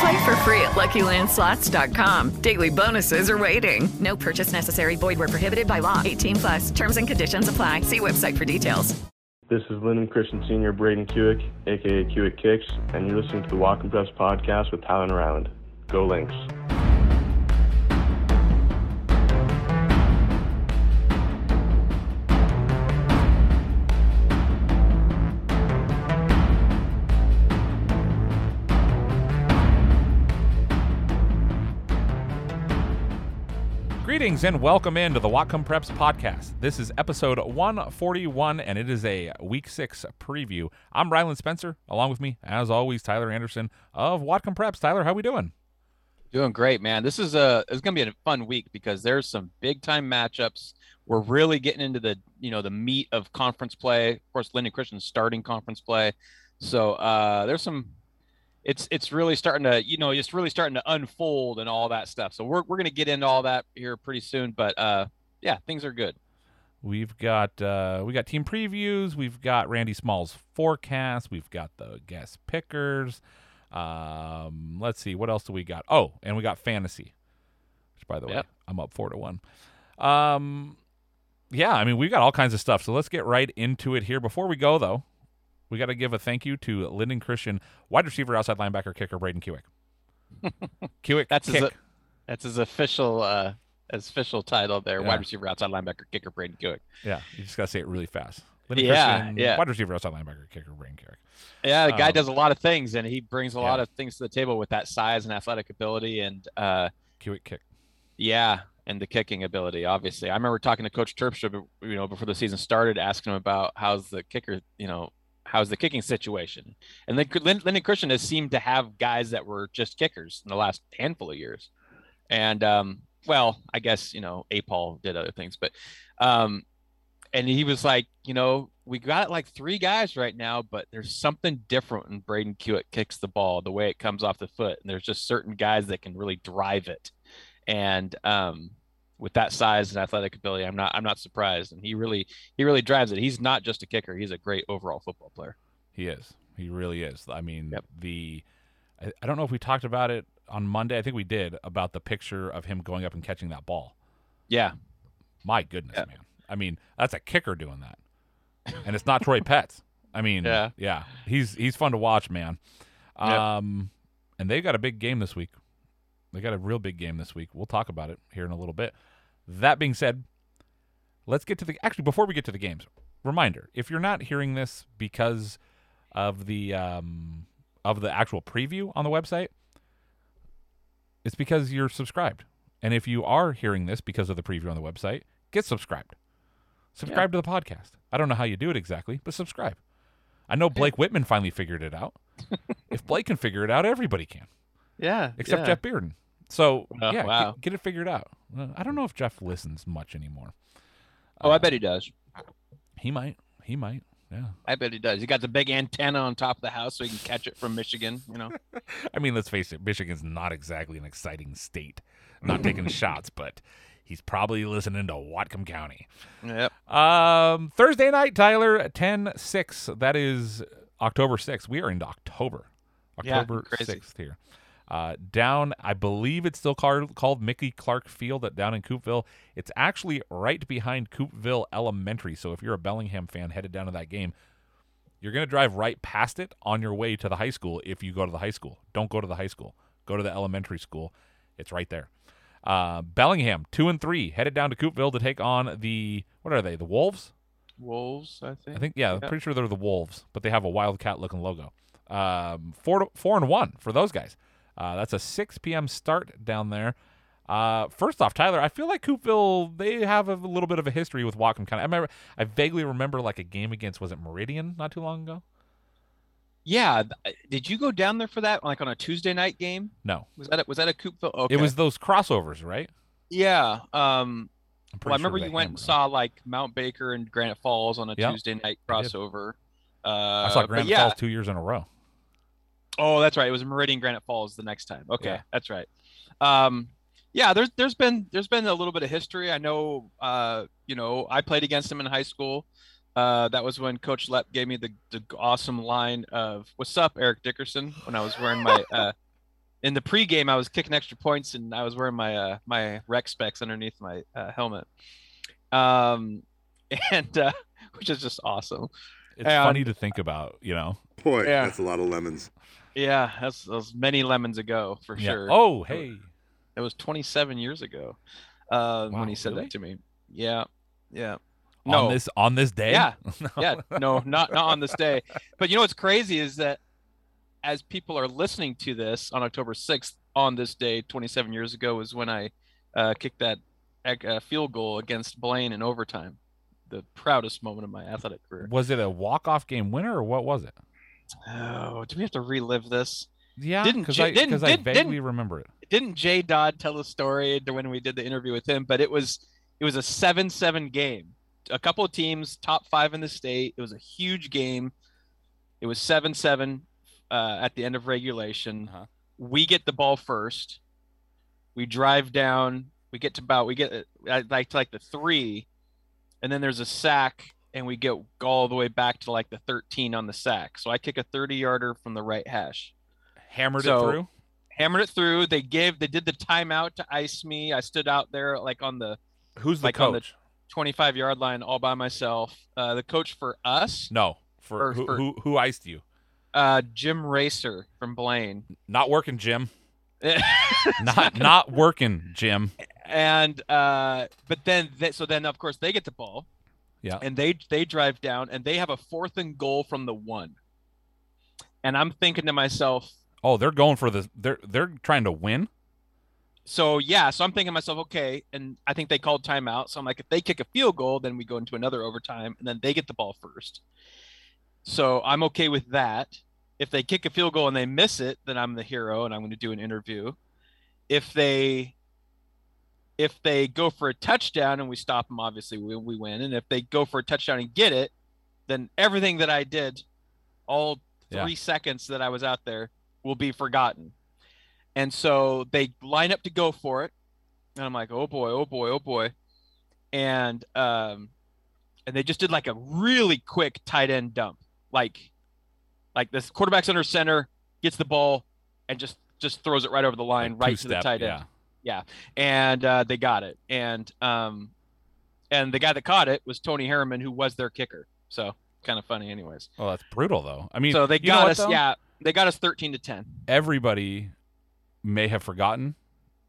Play for free at LuckyLandSlots.com. Daily bonuses are waiting. No purchase necessary. Void where prohibited by law. 18 plus. Terms and conditions apply. See website for details. This is Lynden Christian Senior Braden Kewick, aka Kewick Kicks, and you're listening to the Whatcom Preps podcast with Tyler Ryland. Go Lynx. Greetings and welcome into the Whatcom Preps podcast. This is episode 141 and it is a week six preview. I'm Ryland Spencer. Along with me, as always, Tyler Anderson of Whatcom Preps. Tyler, how we doing? Doing great, man. This is a it's gonna be a fun week because there's some big time matchups. We're really getting into the you know the meat of conference play. Of course, Lynden Christian starting conference play. So uh, there's some it's it's really starting to you know it's really starting to unfold and all that stuff. So we're we're gonna get into all that here pretty soon. But uh, yeah, things are good. We've got uh, we got team previews. We've got Randy Small's forecast. We've got the guest pickers. Um, let's see what else do we got. Oh, and we got fantasy, which by the Yep. way I'm up four to one. Um, yeah, I mean we've got all kinds of stuff. So let's get right into it here. Before we go though, we got to give a thank you to Lynden Christian, wide receiver, outside linebacker, kicker Braden Kewick. Kewick, That's his kick. that's his official uh his official title there. Yeah. Wide receiver, outside linebacker, kicker, Braden Kewick. Yeah, you just gotta say it really fast. Lynden Yeah, Christian, yeah. wide receiver, outside linebacker, kicker Braden Kewick. Yeah, the guy Um, does a lot of things, and he brings a lot of things to the table with that size and athletic ability, and uh, Kewick kick. yeah, and the kicking ability. Obviously, I remember talking to Coach Terpstra, you know, before the season started, asking him about how's the kicker, you know, how's the kicking situation, and then Lynden Christian has seemed to have guys that were just kickers in the last handful of years, and um, well, I guess you know, A. Paul did other things, but um, and he was like, you know, we got like three guys right now, but there's something different when Braden Kewick kicks the ball, the way it comes off the foot. And there's just certain guys that can really drive it. And um, with that size and athletic ability, I'm not I'm not surprised. And he really he really drives it. He's not just a kicker; he's a great overall football player. He is. He really is. I mean, Yep. the I, I don't know if we talked about it on Monday. I think we did about the picture of him going up and catching that ball. Yeah, My goodness, Yeah. man. I mean, that's a kicker doing that, and it's not Troy Petts. I mean, Yeah. yeah, he's he's fun to watch, man. Yep. Um, and they've got a big game this week. They got a real big game this week. We'll talk about it here in a little bit. That being said, let's get to the actually before we get to the games. Reminder: if you're not hearing this because of the um, of the actual preview on the website, it's because you're subscribed. And if you are hearing this because of the preview on the website, get subscribed. Subscribe to the podcast. I don't know how you do it exactly, but subscribe. I know Blake Whitman finally figured it out. if Blake can figure it out, everybody can, yeah, except yeah. Jeff Bearden. So Oh, yeah, wow. get, get it figured out. Uh, I don't know if Jeff listens much anymore. Oh, I bet he does. He might. He might. Yeah. I bet he does. He got the big antenna on top of the house so he can catch it from Michigan. You know. I mean, let's face it, Michigan's not exactly an exciting state. Not taking shots, but he's probably listening to Whatcom County. Yep. Um, Thursday night, Tyler, 10 6. That is October 6th. We are into October. October crazy. 6th here. Uh, down, I believe it's still called, called Mickey Clark Field at, down in Coupeville. It's actually right behind Coupeville Elementary. So if you're a Bellingham fan headed down to that game, you're going to drive right past it on your way to the high school if you go to the high school. Don't go to the high school. Go to the elementary school. It's right there. Uh, Bellingham, two and three, headed down to Coupeville to take on the what are they? The Wolves. Wolves, I think. I think yeah, I'm pretty sure they're the Wolves, but they have a wildcat looking logo. Um, four to, four and one for those guys. Uh, that's a 6 p.m. start down there. Uh, first off, Tyler, I feel like Coupeville they have a little bit of a history with Whatcom County. I remember, I vaguely remember like a game against was it Meridian not too long ago? Yeah, did you go down there for that like on a Tuesday night game? No, Was that a, was that a Coupeville? Okay. it was those crossovers, right? yeah. Um, well, I remember sure you went and saw like Mount Baker and Granite Falls on a Yep, Tuesday night I crossover. Uh, I saw Granite yeah. Falls two years in a row. Oh, that's right. It was Meridian Granite Falls the next time. Okay, Yeah. that's right. Um, yeah, there's there's been there's been a little bit of history. I know. Uh, you know, I played against him in high school. Uh, that was when Coach Lepp gave me the, the awesome line of "What's up, Eric Dickerson?" When I was wearing my uh, in the pregame, I was kicking extra points and I was wearing my uh, my rec specs underneath my uh, helmet. Um, and uh, which is just awesome. It's And- funny to think about, you know. Boy, Yeah. that's a lot of lemons. Yeah, that's those many lemons ago for Yeah. sure. Oh, hey. It was 27 years ago uh, Wow, when he said really? that to me. Yeah, yeah. On No, this on this day. Yeah. No. yeah, no, not not on this day. But you know what's crazy is that as people are listening to this on October 6th, on this day, 27 years ago, was when I uh, kicked that uh, field goal against Blaine in overtime. The proudest moment of my athletic career. Was it a walk off game winner or what was it? Oh, do we have to relive this? Yeah, Didn't because I didn't- I didn't- vaguely didn't- remember it. didn't Jay Dodd tell the story to when we did the interview with him? But it was it was a seven seven game. A couple of teams, top five in the state. It was a huge game. It was seven seven uh, at the end of regulation. Uh-huh. We get the ball first. We drive down. We get to about we get uh, like to like the three, and then there's a sack, and we get all the way back to like the thirteen on the sack. So I kick a thirty yarder from the right hash Hammered So- it through. hammered it through. They gave they did the timeout to ice me. I stood out there like on the Who's the like on the- coach? 25 yard line all by myself. Uh, the coach for us, no, for, or who, for- who who iced you? uh, Jim Racer from Blaine. Not working, Jim. Not not working, Jim. and uh, but then they, so then of course they get the ball. Yeah. And they they drive down and they have a fourth and goal from the one. And I'm thinking to myself, Oh, they're going for the. They're they're trying to win. So yeah, so I'm thinking to myself, okay, and I think they called timeout. So I'm like, if they kick a field goal, then we go into another overtime, and then they get the ball first. So I'm okay with that. If they kick a field goal and they miss it, then I'm the hero, and I'm going to do an interview. If they if they go for a touchdown and we stop them, obviously we, we win. And if they go for a touchdown and get it, then everything that I did, all Yeah. three seconds that I was out there, will be forgotten. And so they line up to go for it. And I'm like, oh boy, oh boy, oh boy. And um and they just did like a really quick tight end dump. Like like this quarterback's under center, gets the ball and just just throws it right over the line, Like right to the tight end. Yeah. Yeah, and uh they got it. And um and the guy that caught it was Tony Harriman, who was their kicker. So kind of funny anyways. Oh, that's brutal though. I mean, so they got us though? yeah, they got us thirteen to ten. Everybody may have forgotten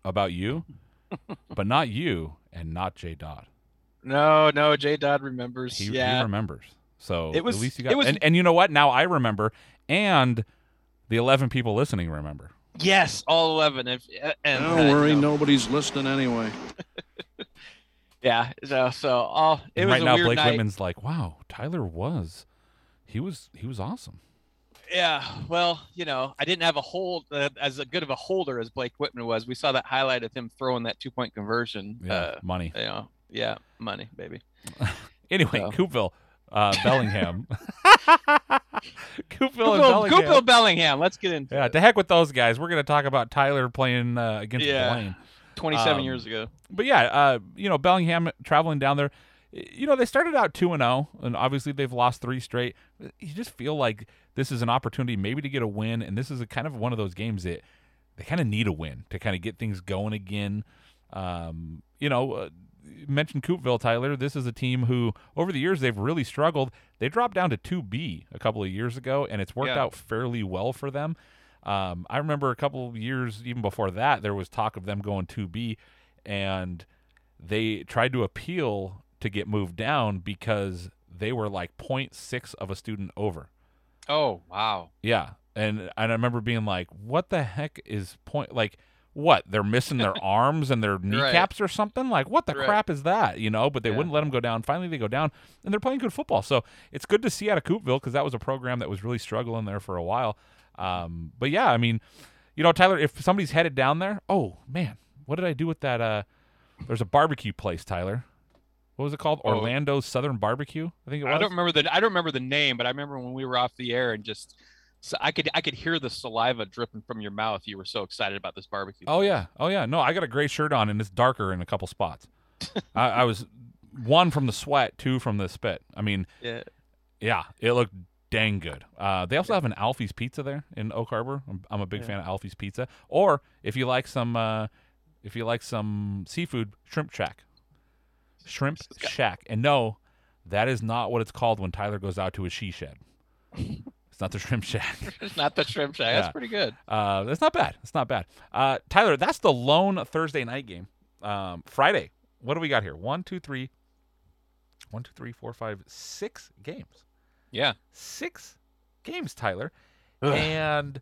about you, but not you and not Jay Dodd. No, no, Jay Dodd remembers. He, yeah. he remembers. So It was- at least you it got. was- and, and you know what? Now I remember, and the eleven people listening remember. Yes, all eleven. If uh, and uh, Don't you worry, know, nobody's listening anyway. yeah. So so all it And was right a now, weird Blake night. Whitman's like, "Wow, Tyler was, he was, he was awesome." Yeah. Well, you know, I didn't have a hold uh, as a good of a holder as Blake Whitman was. We saw that highlight of him throwing that two point conversion. Yeah, Uh, money. you know, yeah, money, baby. Anyway, So. Coupeville, uh, Bellingham, Coupeville, and Bellingham. Coupeville Bellingham. Let's get into Yeah, it. to heck with those guys. We're going to talk about Tyler playing uh, against Yeah. Blaine. Twenty-seven um, years ago. But yeah, uh, you know, Bellingham traveling down there. You know, they started out 2 and 0 and obviously they've lost 3 straight. You just feel like this is an opportunity maybe to get a win and this is a kind of one of those games that they kind of need a win to kind of get things going again. Um, you know, uh, you mentioned Coupeville, Tyler. This is a team who, over the years, they've really struggled. They dropped down to 2B a couple of years ago, and it's worked Yeah. out fairly well for them. Um, I remember a couple of years, even before that, there was talk of them going 2B, and they tried to appeal to get moved down because they were like 0.6 of a student over. Oh wow. Yeah, and and I remember being like, "What the heck is point like?" What they're missing their arms and their kneecaps or something? Like what the Right. crap is that? You know? But they Yeah. wouldn't let them go down. Finally, they go down, and they're playing good football. So it's good to see out of Coupeville because that was a program that was really struggling there for a while. Um, but yeah, I mean, you know, Tyler, if somebody's headed down there, oh man, what did I do with that? Uh, there's a barbecue place, Tyler. What was it called? Oh. Orlando's Southern Barbecue. I think it was. I don't remember the I don't remember the name, but I remember when we were off the air and just so I could I could hear the saliva dripping from your mouth. You were so excited about this barbecue. Oh yeah, oh yeah. No, I got a gray shirt on and it's darker in a couple spots. I, I was one from the sweat, two from the spit. I mean, yeah. yeah, it looked dang good. Uh, they also have an Alfy's Pizza there in Oak Harbor. I'm, I'm a big fan of Alfy's Pizza. Or if you like some, uh, if you like some seafood, Shrimp Shack. Shrimp Shack, and no, that is not what it's called when Tyler goes out to his she shed. It's not the Shrimp Shack. It's not the shrimp shack. Yeah. That's pretty good. Uh, that's not bad. It's not bad. Uh, Tyler, that's the lone Thursday night game. Um, Friday, what do we got here? One, two, three. One, two, three, four, five, six games. Yeah. Six games, Tyler. And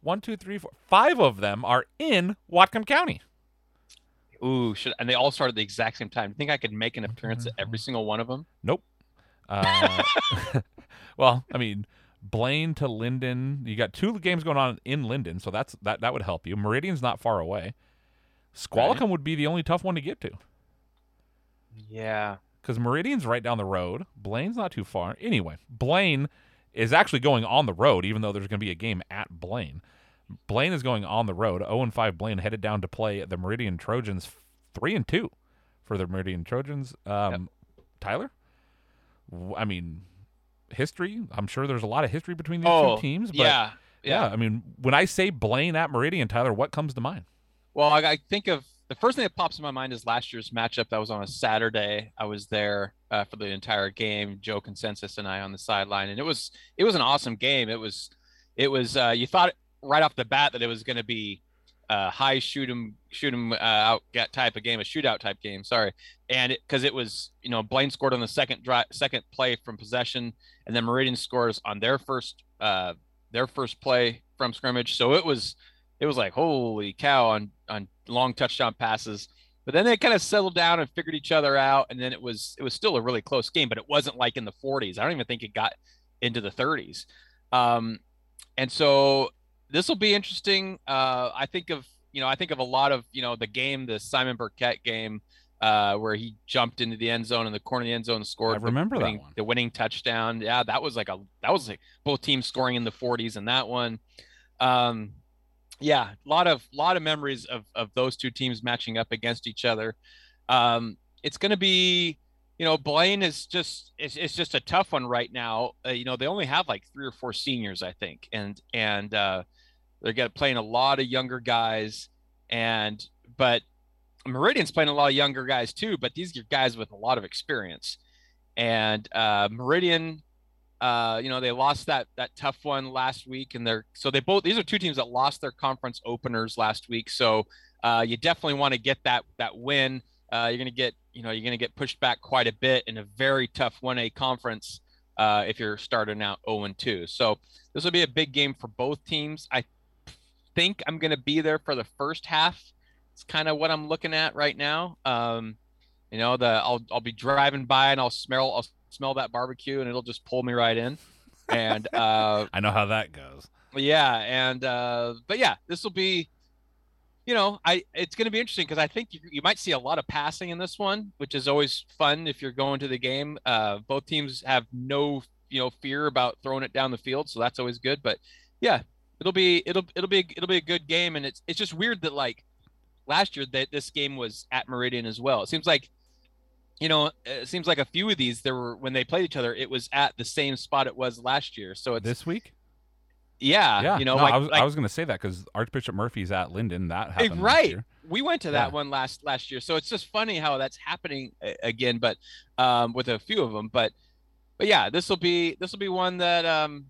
one, two, three, four, five of them are in Whatcom County. Ooh, should and they all start at the exact same time. Do You think I could make an appearance at every single one of them? Nope. Uh, well, I mean, Blaine to Lynden. You got two games going on in Lynden, so that's that. That would help you. Meridian's not far away. Squalicum would be the only tough one to get to. Yeah. because Meridian's right down the road. Blaine's not too far. Anyway, Blaine is actually going on the road, even though there's going to be a game at Blaine. Blaine is going on the road. 0 and 5 Blaine headed down to play the Meridian Trojans 3 and 2 for the Meridian Trojans. Um, Tyler? I mean, history. I'm sure there's a lot of history between these Oh, two teams. But yeah, yeah. yeah. I mean, when I say Blaine at Meridian, Tyler, what comes to mind? Well, I, I think of the first thing that pops in my mind is last year's matchup. That was on a Saturday. I was there uh, for the entire game. Joe Consensus and I on the sideline, and it was it was an awesome game. It was it was uh, you thought right off the bat that it was going to be uh, high shoot 'em shoot 'em uh, out get type of game, a shootout type game. Sorry, and because it, was you know Blaine scored on the second drive, second play from possession, and then Meridian scores on their first uh, their first play from scrimmage. So it was it was like holy cow on on long touchdown passes. But then they kind of settled down and figured each other out, and then it was it was still a really close game, but it wasn't like in the 40s. I don't even think it got into the 30s. Um, and so this will be interesting. Uh, I think of you know I think of a lot of you know the game, the Simon Burkett game, uh, where he jumped into the end zone in the corner of the end zone and scored. I the remember that one. The winning touchdown. Yeah, that was like a that was like both teams scoring in the 40s in that one. Um, yeah, a lot of lot of memories of of those two teams matching up against each other. Um, it's going to be, you know, Blaine is just it's, it's just a tough one right now. Uh, you know, they only have like three or four seniors, I think, and and uh, they're going playing a lot of younger guys, and but Meridian's playing a lot of younger guys too. But these are guys with a lot of experience, and uh, Meridian uh, you know, they lost that that tough one last week, and they're so they both these are two teams that lost their conference openers last week. So uh, you definitely want to get that that win. Uh, you're gonna get you know you're gonna get pushed back quite a bit in a very tough 1A conference uh, if you're starting out 0 and 2. So this will be a big game for both teams. I think I'm gonna be there for the first half. It's kind of what I'm looking at right now. Um, you know, the I'll I'll be driving by and I'll smell I'll smell that barbecue and it'll just pull me right in. And uh I know how that goes. yeah, and uh but yeah, this will be you know, I it's going to be interesting because I think you, you might see a lot of passing in this one, which is always fun if you're going to the game. Uh both teams have no, you know, fear about throwing it down the field, so that's always good, but yeah, it'll be it'll it'll be it'll be a good game and it's it's just weird that like last year that this game was at Meridian as well. It seems like you know, it seems like a few of these there were when they played each other, it was at the same spot it was last year. So it's This week? yeah, yeah. you know, no, like, I was, like I was going to say that because Archbishop Murphy's at Lynden. That Hey, happened last right. year. We went to that Yeah. one last last year, so it's just funny how that's happening again, but um, with a few of them. But but yeah, this will be this will be one that um,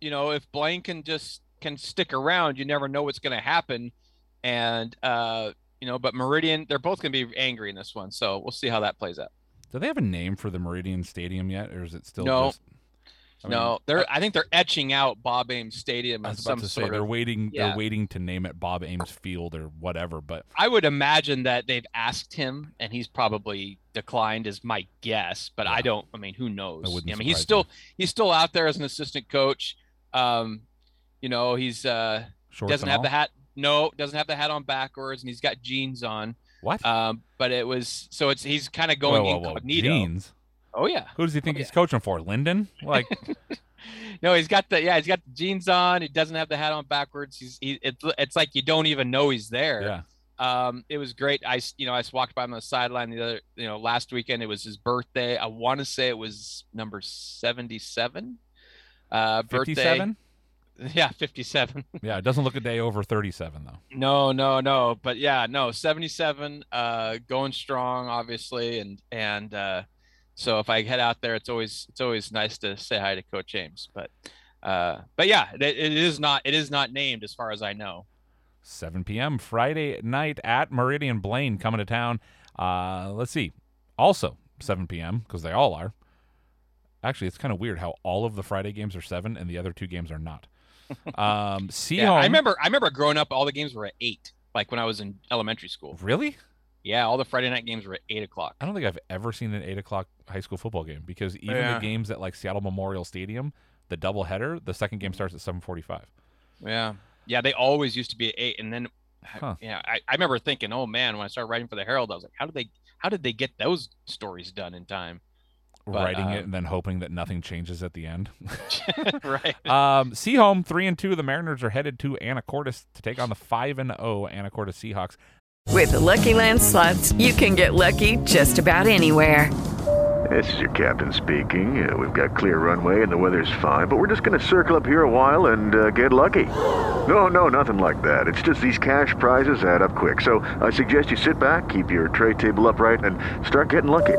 you know, if Blaine can just can stick around, you never know what's going to happen, and uh, you know, but Meridian, they're both going to be angry in this one, so we'll see how that plays out. Do they have a name for the Meridian Stadium yet, or is it still No. just? I mean, no, they're. I think they're etching out Bob Ames Stadium I as was about some to say they're of. waiting. yeah. They're waiting to name it Bob Ames Field or whatever. But I would imagine that they've asked him, and he's probably declined, is my guess. But Yeah. I don't. I mean, who knows? wouldn't I mean, he's still me. he's still out there as an assistant coach. Um, you know, he's uh shorts doesn't have all? the hat. No, doesn't have the hat on backwards, and he's got jeans on. What? Um, but it was so it's he's kind of going whoa, whoa, whoa. incognito. Jeans. Oh yeah. Who does he think Oh, he's coaching for? Lynden? Like, No, he's got the yeah, he's got the jeans on. He doesn't have the hat on backwards. He's he, it's it's like you don't even know he's there. yeah. Um, it was great. I you know I just walked by him on the sideline the other you know last weekend. It was his birthday. I want to say it was number seventy seven. Uh, birthday. Fifty-seven. Yeah, fifty seven. Yeah, it doesn't look a day over thirty-seven though. No, no, no. But yeah, no, 77, uh, going strong, obviously. And, and, uh, so if I head out there, it's always, it's always nice to say hi to coach James, but, uh, but yeah, it, it is not, it is not named as far as I know. 7 p.m. Friday night at Meridian Blaine coming to town. Uh, let's see. Also 7 p.m. because they all are. Actually, it's kind of weird how all of the Friday games are seven and the other two games are not. Um, Sehome. Yeah, I remember, I remember growing up, all the games were at eight, like when I was in elementary school. Really? Yeah. All the Friday night games were at eight o'clock. I don't think I've ever seen an eight o'clock high school football game because even Yeah. the games at like Seattle Memorial Stadium, the doubleheader, the second game starts at 7:45. Yeah. Yeah. They always used to be at eight. And then, Huh. yeah, I, I remember thinking, oh man, when I started writing for the Herald, I was like, how did they, how did they get those stories done in time? But, Writing it um, and then hoping that nothing changes at the end. right. Um, Sehome three and two. The Mariners are headed to Anacortes to take on the five and zero Anacortes Seahawks. With the Lucky Land slots, you can get lucky just about anywhere. This is your captain speaking. Uh, we've got clear runway and the weather's fine, but we're just going to circle up here a while and uh, get lucky. No, no, nothing like that. It's just these cash prizes add up quick. So I suggest you sit back, keep your tray table upright, and start getting lucky.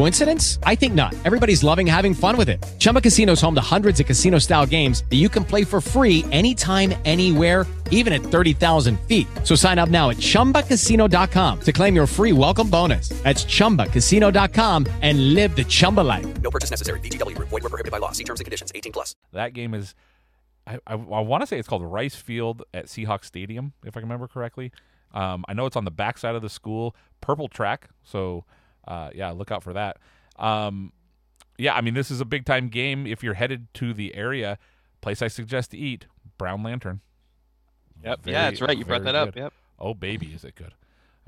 Coincidence? I think not. Everybody's loving having fun with it. Chumba Casino is home to hundreds of casino style games that you can play for free anytime, anywhere, even at 30,000 feet. So sign up now at chumbacasino.com to claim your free welcome bonus. That's chumbacasino.com and live the Chumba life. No purchase necessary. VGW Group. Void were prohibited by law. See terms and conditions. 18 plus. That game is, I, I, I want to say it's called Rice Field at Seahawks Stadium, if I remember correctly. Um, I know it's on the backside of the school, purple track. So, uh, yeah, look out for that. Um, yeah, I mean, this is a big time game. If you're headed to the area, place I suggest to eat Brown Lantern. Yep. Very, yeah, that's right. You brought very that up. good. Yep. Oh baby, is it good?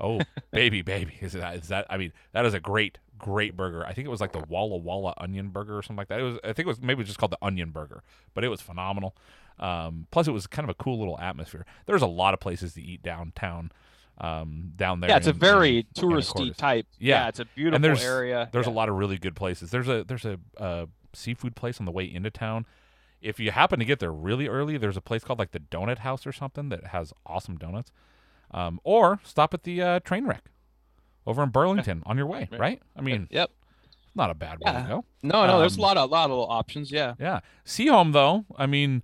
Oh baby, baby, is that is that? I mean, that is a great, great burger. I think it was like the Walla Walla onion burger or something like that. It was, I think it was maybe just called the onion burger, but it was phenomenal. Um, plus, it was kind of a cool little atmosphere. There's a lot of places to eat downtown, um, down there. Yeah, it's a very in touristy Anacortes. type. Yeah. it's a beautiful and there's, area. There's yeah. a lot of really good places. There's a there's a uh, seafood place on the way into town. If you happen to get there really early, there's a place called like the Donut House or something that has awesome donuts. Um, or stop at the uh, train wreck over in Burlington on your way. Right. I mean, Yep. not a bad way Yeah. to go. No, no, there's a Um, lot of a lot of little options. Yeah. Yeah. Sehome though, I mean,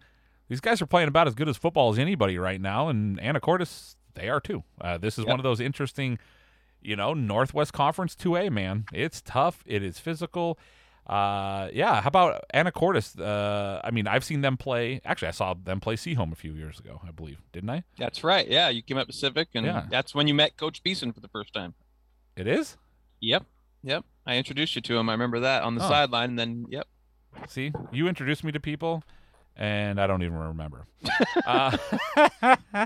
these guys are playing about as good as football as anybody right now, and Anacortes they are too. Uh, this is Yep. one of those interesting, you know, Northwest Conference two A man. It's tough. It is physical. Uh, yeah. How about Anacortes? Uh, I mean, I've seen them play. Actually, I saw them play Sehome a few years ago, I believe. Didn't I? That's right. Yeah, you came up Pacific, and Yeah. that's when you met Coach Beeson for the first time. It is. Yep. Yep. I introduced you to him. I remember that on the Oh. sideline, and then yep. See, you introduced me to people, and I don't even remember. uh, uh,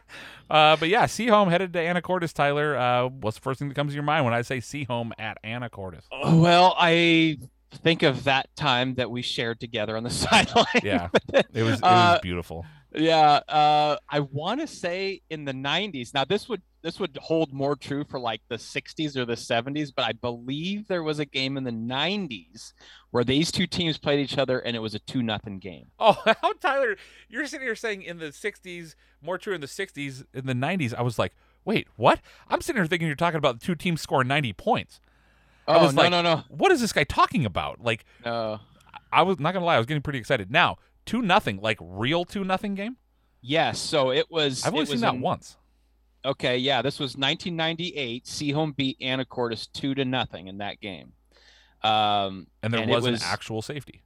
but yeah, Sehome headed to Anacortes. Tyler, uh, what's the first thing that comes to your mind when I say Sehome at Anacortes? Oh, Well, I think of that time that we shared together on the sideline. Yeah, it was it was Uh, beautiful. Yeah, uh, I want to say in the '90s. Now this would this would hold more true for like the '60s or the '70s, but I believe there was a game in the '90s where these two teams played each other, and it was a two nothing game. Oh, how Tyler, you're sitting here saying in the '60s, more true in the '60s, in the '90s. I was like, wait, what? I'm sitting here thinking you're talking about the two teams scoring 90 points. I Oh was no like, no no no. What is this guy talking about? Like, no. I was not gonna lie, I was getting pretty excited. Now, two nothing, like real two nothing game. Yes, so it was. I've only seen that once. Okay, yeah, this was 1998. Sehome beat Anacortes two to nothing in that game. Um, And there it was, was an actual safety.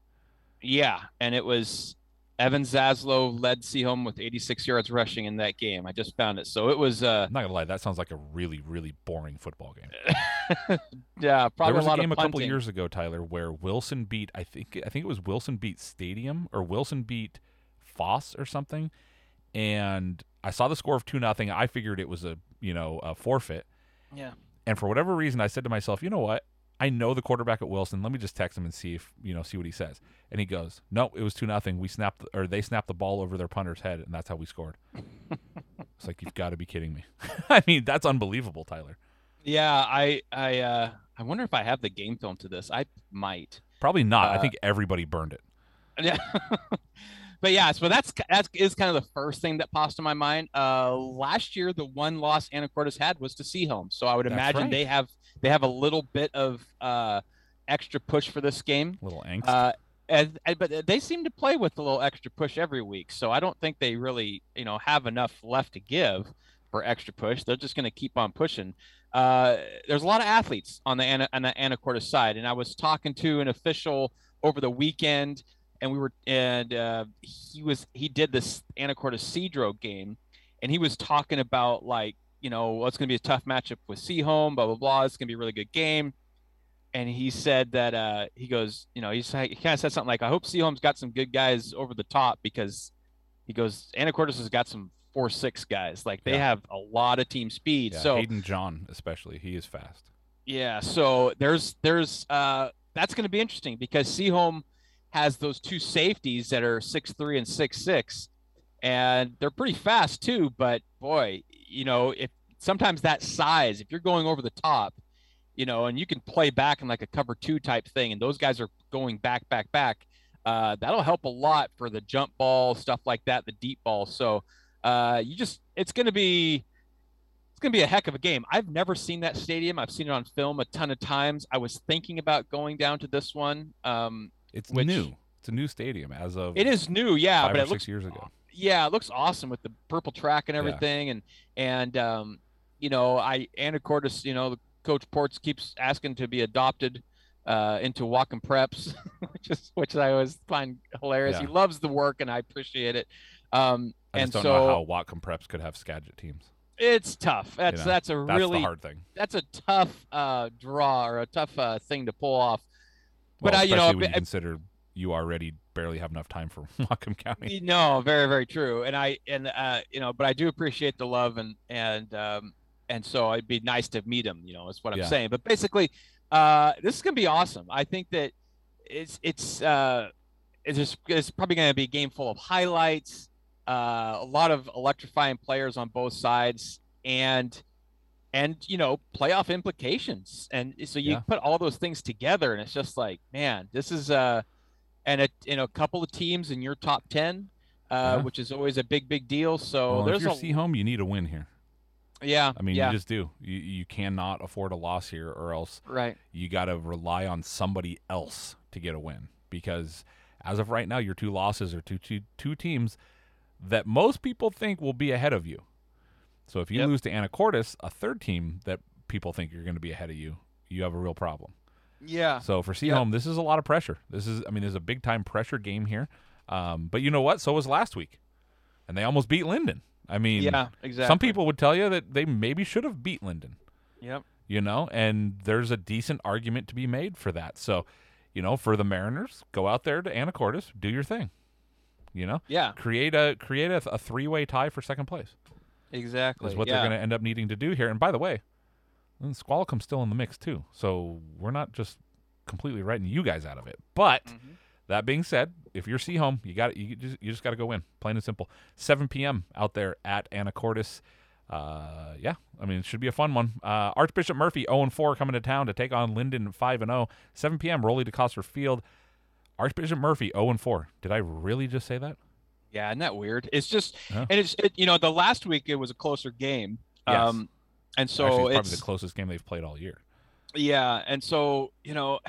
Yeah, and it was Evan Zaslow led Sehome with 86 yards rushing in that game. I just found it, so it was. Uh, I'm not gonna lie, that sounds like a really, really boring football game. yeah, probably there was a lot game a couple years ago, Tyler, where Wilson beat I think I think it was Wilson beat Stadium or Wilson beat Foss or something, and I saw the score of two nothing. I figured it was a you know a forfeit, Yeah. and for whatever reason, I said to myself, you know what? I know the quarterback at Wilson. Let me just text him and see if you know see what he says. And he goes, "No, it was two nothing. We snapped or they snapped the ball over their punter's head, and that's how we scored." it's like you've got to be kidding me. I mean, that's unbelievable, Tyler. Yeah, I I uh, I wonder if I have the game film to this. I might. Probably not. I Uh, think everybody burned it. Yeah. But yeah, so that's that's kind of the first thing that popped to my mind. Uh, last year, the one loss Anacortes had was to Sehome, so I would That's imagine right. they have they have a little bit of uh, extra push for this game. A little angst. Uh, and, and- but they seem to play with a little extra push every week, so I don't think they really you know have enough left to give for extra push. They're just going to keep on pushing. Uh, there's a lot of athletes on the Ana, on the Anacortes side, and I was talking to an official over the weekend, and we were and uh, he was he did this Anacortes Sedro game, and he was talking about like you know what's going to be a tough matchup with Sehome, blah blah blah. It's going to be a really good game and he said that uh, he goes, you know, he's he kind of said something like, "I hope Sehome's got some good guys over the top because he goes, Anacortes has got some four six guys, like they Yeah. have a lot of team speed. Yeah, so Hayden John especially, he is fast. yeah, so there's there's uh, that's going to be interesting because Sehome has those two safeties that are six three and six six, and they're pretty fast too. But boy, you know, if sometimes that size, if you're going over the top, you know, and you can play back in like a cover two type thing, and those guys are going back, back, back. Uh, that'll help a lot for the jump ball stuff like that, the deep ball. So uh, you just, it's going to be, it's going to be a heck of a game. I've never seen that stadium. I've seen it on film a ton of times. I was thinking about going down to this one. Um, It's which- new. It's a new stadium as of It is new, yeah, five but or it six looks years ago. yeah, it looks awesome with the purple track and Yeah. everything, and and um, you know, I Anacortes, you know, Coach Ports keeps asking to be adopted uh, into Whatcom Preps, which is which I always find hilarious. He loves the work, and I appreciate it. Um, I and don't so know how Whatcom Preps could have Skagit teams. it's tough. That's know, that's a That's really hard thing. that's a tough uh, draw or a tough uh, thing to pull off. Well, But I, you know, when I- you consider you already barely have enough time for Whatcom County. No, very, very true. And I and uh, you know, but I do appreciate the love and and um and so it'd be nice to meet him, you know, is what I'm Yeah. saying. But basically, uh this is gonna be awesome. I think that it's it's uh it's just it's probably gonna be a game full of highlights, uh a lot of electrifying players on both sides and and you know playoff implications and so you Yeah. put all those things together and it's just like man this is uh and a you know a couple of teams in your top 10 uh Yeah. which is always a big big deal so well, if there's you're a Sehome, you need a win here. yeah I mean, yeah you just do. You you cannot afford a loss here, or else right you got to rely on somebody else to get a win. Because as of right now, your two losses are two two two teams that most people think will be ahead of you. So if you Yep. lose to Anacortes, a third team that people think you're going to be ahead of you, you have a real problem. yeah So for Yep. Sehome, this is a lot of pressure. This is, I mean, there's a big time pressure game here. Um, but you know what? So was last week, and they almost beat Lynden. I mean, yeah exactly some people would tell you that they maybe should have beat Lynden. yep You know, and there's a decent argument to be made for that. So, you know, for the Mariners, go out there to Anacortes, do your thing. You know, yeah create a create a, a three way tie for second place exactly is what yeah. they're going to end up needing to do here. And by the way, Squalicum's still in the mix too, so we're not just completely writing you guys out of it. But Mhm. That being said, if you're Sehome, you got you just you just got to go in, Plain and simple. 7 p.m. out there at Anacortes. Uh, yeah, I mean it should be a fun one. Uh, Archbishop Murphy 0 4 coming to town to take on Lynden 5 and 0. 7 p.m. Rolly DeCoster Field. Archbishop Murphy 0 4. Did I really just say that? Yeah, isn't that weird? It's just, Huh? and it's it, you know the last week it was a closer game. Yes. Um, and so Actually, it's probably the closest game they've played all year. Yeah, and so you know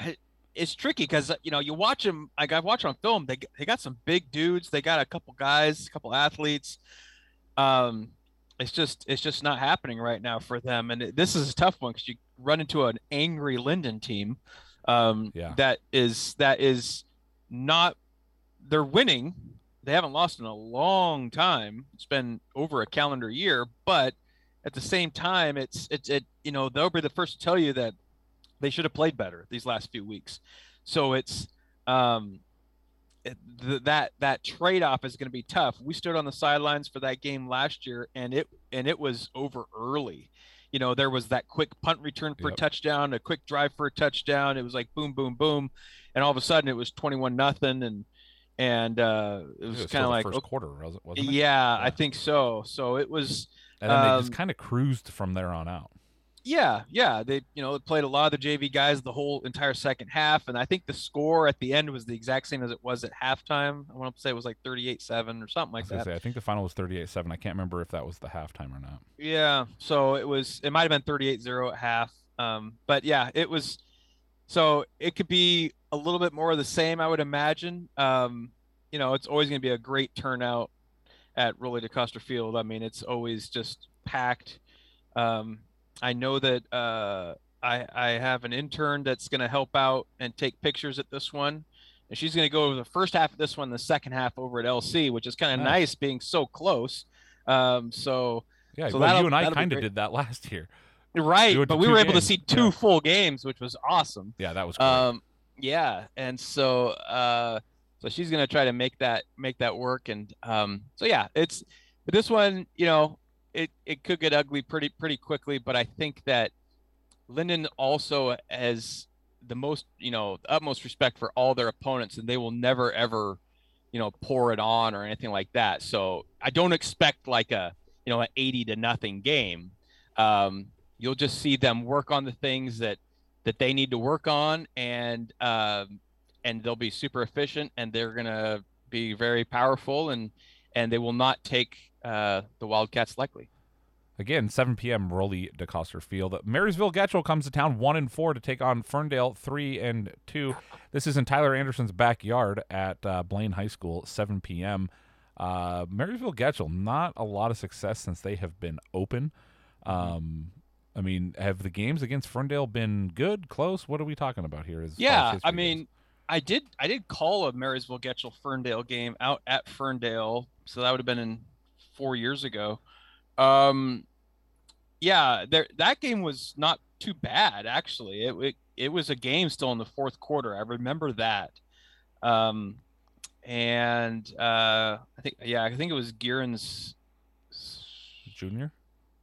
it's tricky because you know you watch them. Like I've watched on film, they they got some big dudes. They got a couple guys, a couple athletes. Um, it's just it's just not happening right now for them, and it- this is a tough one because you run into an angry Lynden team. Um, Yeah. that is that is not. They're winning. They haven't lost in a long time. It's been over a calendar year, but at the same time, it's it's it. You know, they'll be the first to tell you that they should have played better these last few weeks. So it's um, it, th- that that trade off is going to be tough. We stood on the sidelines for that game last year, and it and it was over early. You know, there was that quick punt return for a touchdown, a quick drive for a touchdown. It was like boom, boom, boom, and all of a sudden it was twenty-one nothing, and and uh, it was still kind of like first okay, quarter, was it- wasn't it? yeah, I think so. So it was. And then they um, just kind of cruised from there on out. Yeah, yeah. They, you know, played a lot of the JV guys the whole entire second half, and I think the score at the end was the exact same as it was at halftime. I want to say it was like 38-7 or something like was gonna that. say, I think the final was 38-7. I can't remember if that was the halftime or not. Yeah, so it was. It might have been 38-0 at half. Um, but yeah, it was. So it could be a little bit more of the same, I would imagine. Um, you know, it's always going to be a great turnout at Rolly DeCoster Field. I mean, it's always just packed. Um, I know that uh, I, I have an intern that's going to help out and take pictures at this one. And she's going to go over the first half of this one, the second half over at LC, which is kind of Nice. nice being so close. Um, so Yeah, so well, you and I kind of did that last year. Right, We but we were able to see two Yeah. full games, which was awesome. Yeah, that was great. Um, yeah, and so uh, so she's gonna try to make that make that work, and um, so yeah, it's but this one, you know, it it could get ugly pretty pretty quickly, but I think that Lynden also has the most, you know, the utmost respect for all their opponents, and they will never ever, you know, pour it on or anything like that. So I don't expect like a you know an eighty to nothing game. Um, you'll just see them work on the things that that they need to work on and um, and they'll be super efficient and they're gonna be very powerful and and they will not take uh, the Wildcats likely. Again, 7 p.m. Rolly DeCoster Field. Marysville Getchell comes to town one and four to take on Ferndale three and two. This is in Tyler Anderson's backyard at uh, Blaine High School, 7 p.m. Uh, Marysville Getchell, not a lot of success since they have been open. Um, I mean, have the games against Ferndale been good, close? What are we talking about here? As far as Yeah, I history goes? mean, I did I did call a Marysville Getchell Ferndale game out at Ferndale, so that would have been in four years ago. Um, yeah, there that game was not too bad actually. It, it it was a game still in the fourth quarter. I remember that. Um, and uh, I think yeah, I think it was Gieran's junior,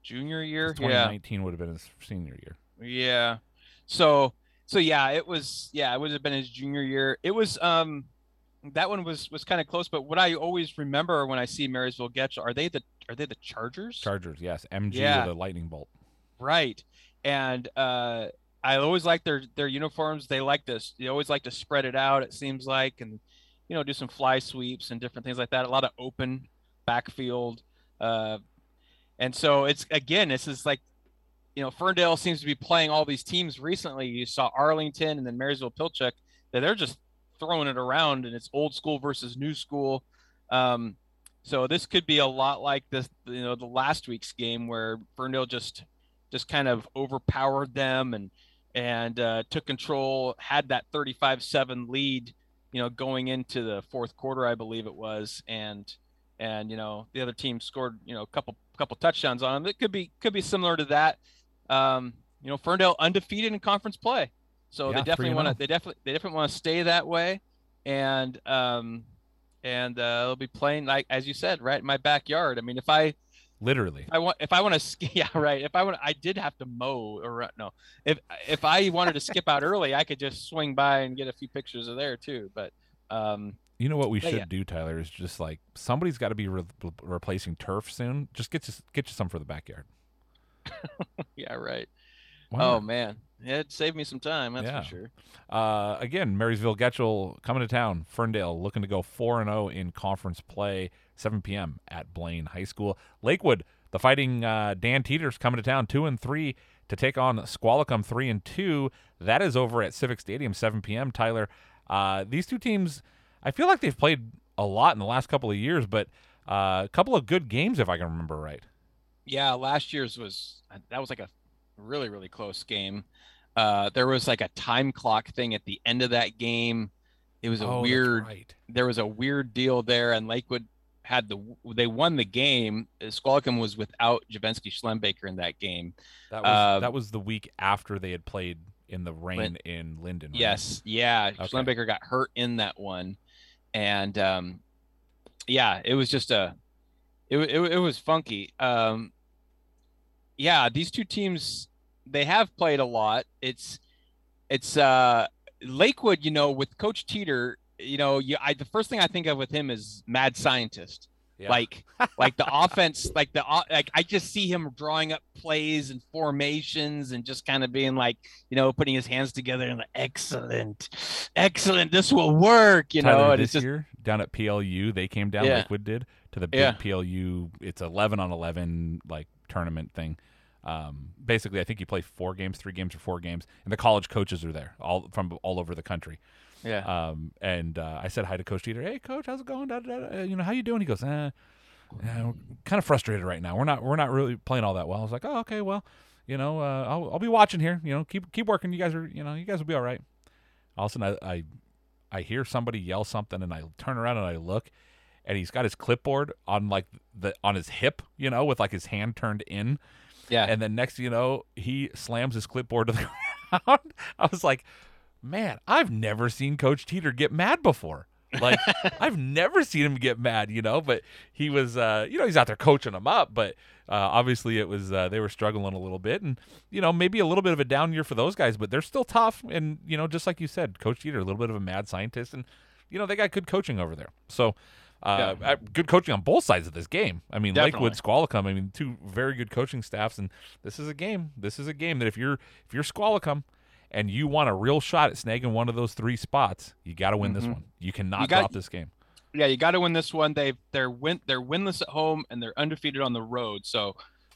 junior year. 'Cause Yeah, 2019 would have been his senior year. yeah. So so yeah, it was yeah, it would have been his junior year. It was um that one was was kind of close, but what I always remember when I see Marysville Getchell, are they the are they the Chargers? Chargers, yes. MG Yeah. with a lightning bolt. Right. And uh I always like their their uniforms. They like this. They always like to spread it out, it seems like, and you know, do some fly sweeps and different things like that. A lot of open backfield. Uh and so it's again, this is like you know, Ferndale seems to be playing all these teams recently. You saw Arlington and then Marysville Pilchuck that they're just throwing it around and it's old school versus new school. Um, so this could be a lot like this, you know, the last week's game where Ferndale just just kind of overpowered them and and uh, took control, had that 35-7 lead, you know, going into the fourth quarter, I believe it was, and and you know the other team scored, you know, a couple couple touchdowns on them. It could be could be similar to that. Um, you know, Ferndale undefeated in conference play, so Yeah, they definitely want to they definitely they definitely want to stay that way, and um, and uh, they'll be playing like as you said, right in my backyard. I mean, if I Literally. if I want if I want to ski, yeah, right. If I want, I did have to mow or uh, no. If if I wanted to skip out early, I could just swing by and get a few pictures of there too. But Um, You know what we But should yeah. do, Tyler, is just like somebody's got to be re- replacing turf soon. Just get you get you some for the backyard. yeah, right. Why oh man, it saved me some time. That's Yeah. for sure. Uh, again, Marysville Getchell coming to town. Ferndale looking to go 4 and 0 in conference play, 7 p.m. at Blaine High School. Lakewood, the fighting uh, Dan Teeters coming to town, 2 and 3 to take on Squalicum, 3 and 2. That is over at Civic Stadium, 7 p.m. Tyler, uh, these two teams, I feel like they've played a lot in the last couple of years, but uh, a couple of good games, if I can remember right. Yeah, last year's was that was like a really really close game. Uh, there was like a time clock thing at the end of that game. It was a Oh, weird. right. There was a weird deal there, and Lakewood had the they won the game. Squalicum was without Javensky Schlembaker in that game. That was, Um, that was the week after they had played in the rain in Lynden. right? Yes, yeah. Okay. Schlembaker got hurt in that one, and um, yeah, it was just a, it it, it was funky. Um, yeah, these two teams they have played a lot. It's it's uh Lakewood, you know, with Coach Teeter, you know, you I the first thing I think of with him is mad scientist. Yeah. Like like the offense, like the like I just see him drawing up plays and formations and just kind of being like, you know, putting his hands together and like, excellent, excellent, this will work, you know. And this it's just year down at PLU, they came down. Yeah. Lakewood did to the big Yeah. PLU. It's eleven on eleven like tournament thing. Um, basically, I think you play four games, three games, or four games, and the college coaches are there, all from all over the country. Yeah. Um, and uh, I said hi to Coach Teeter. Hey, Coach, how's it going? Da, da, da. You know, how you doing? He goes, eh, we're kind of frustrated right now. We're not, we're not really playing all that well. I was like, oh, okay, well, you know, uh, I'll, I'll be watching here. You know, keep, keep working. You guys are, you know, you guys will be all right. All of a sudden, I, I, I hear somebody yell something, and I turn around and I look, and he's got his clipboard on like the on his hip, you know, with like his hand turned in. yeah. And then next, you know, he slams his clipboard to the ground. I was like, man, I've never seen Coach Teeter get mad before. Like, I've never seen him get mad, you know. But he was, uh, you know, he's out there coaching them up. But uh, obviously, it was uh, they were struggling a little bit, and you know, maybe a little bit of a down year for those guys. But they're still tough, and you know, just like you said, Coach Teeter, a little bit of a mad scientist, and you know, they got good coaching over there. So. Uh, uh, good coaching on both sides of this game. I mean, Lakewood, Squalicum. I mean, two very good coaching staffs, and this is a game. This is a game that if you're if you're Squalicum and you want a real shot at snagging one of those three spots, you got to win this Mhm. one. You cannot You got- drop this game. yeah, you got to win this one. They they're win they're winless at home and they're undefeated on the road. So,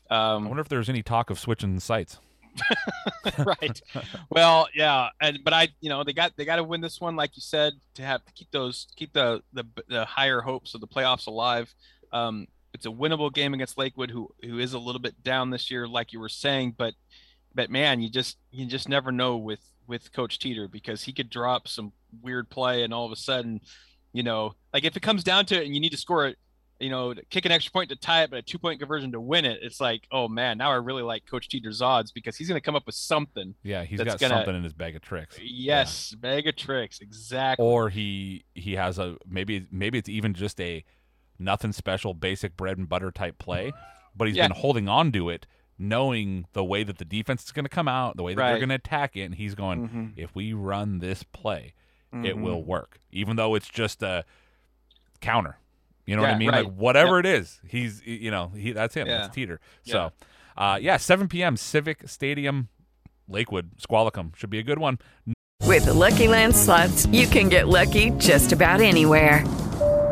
I um, wonder if there's any talk of switching the sites. right. Well, yeah, and but I, you know, they got they got to win this one, like you said, to have to keep those keep the the, the higher hopes of the playoffs alive. Um, it's a winnable game against Lakewood, who who is a little bit down this year, like you were saying, but but man, you just you just never know with with Coach Teeter because he could drop some weird play, and all of a sudden, you know, like if it comes down to it, and you need to score it. You know, kick an extra point to tie it, but a two point conversion to win it. It's like, oh man, now I really like Coach Teeter's odds because he's going to come up with something. Yeah, he's got gonna- something in his bag of tricks. Yes, bag of tricks, exactly. Or he he has a maybe maybe it's even just a nothing special, basic bread and butter type play, but he's Yeah. been holding on to it, knowing the way that the defense is going to come out, the way that they're going to attack it, and he's going, Mhm. if we run this play, it Mhm. will work, even though it's just a counter. You know what I mean? right. Like whatever it is, he's you know he that's him. Yeah. That's Teeter. Yeah. So, uh, yeah, 7 p.m. Civic Stadium, Lakewood, Squalicum should be a good one. With the Lucky Land slots, you can get lucky just about anywhere.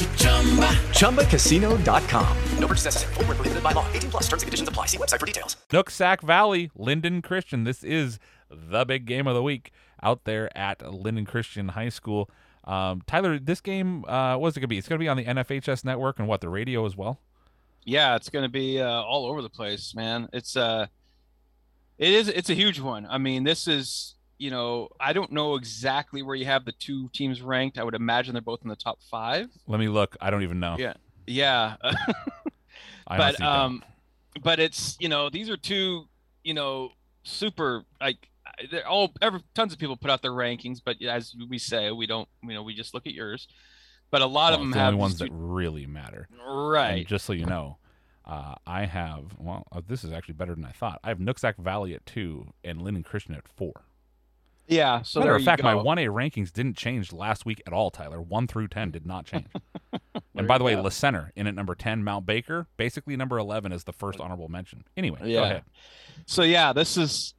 ChumbaCasino.com. No purchase necessary. Void where prohibited by law. 18 plus terms and conditions apply. See website for details. Nooksack Valley, Lynden Christian. This is the big game of the week out there at Lynden Christian High School. Um, Tyler, this game, uh, what's it going to be? It's going to be on the NFHS network and what, the radio as well? Yeah, it's going to be uh, all over the place, man. It's uh, it is it's a huge one. I mean, this is you know I don't know exactly where you have the two teams ranked. I would imagine they're both in the top five. Let me look. I don't even know. Yeah, yeah. But don't. um, but it's you know these are two you know super like they're all every, tons of people put out their rankings, but as we say, we don't you know we just look at yours. But a lot Well, of them the have only ones these that really matter. Right. And just so you know, uh, I have, well, uh, this is actually better than I thought. I have Nooksack Valley at two and Lynden Christian at four. Yeah. So Matter of fact, my 1A rankings didn't change last week at all, Tyler. 1 through 10 did not change. And by the way. La Center in at number 10, Mount Baker, basically number 11 is the first honorable mention. Anyway, Yeah. go ahead. So yeah, this is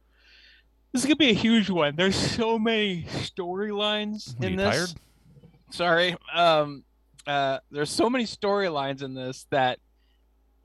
this is gonna be a huge one. There's so many storylines in this. tired? Sorry. Um uh there's so many storylines in this that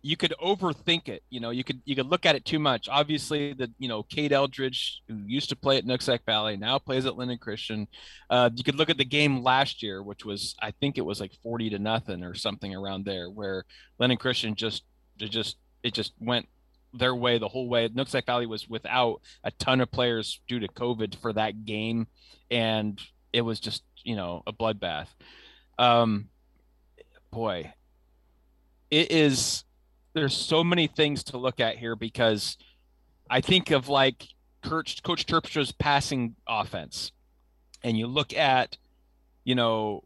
you could overthink it. You know, you could you could look at it too much. Obviously, the you know Kate Eldridge, who used to play at Nooksack Valley, now plays at Lynden Christian. Uh, you could look at the game last year, which was I think it was like forty to nothing or something around there, where Lynden Christian just it just it just went their way the whole way. Nooksack Valley was without a ton of players due to COVID for that game, and it was just you know a bloodbath. Um, boy, it is. There's so many things to look at here because I think of like Coach Coach Terpstra's passing offense, and you look at, you know,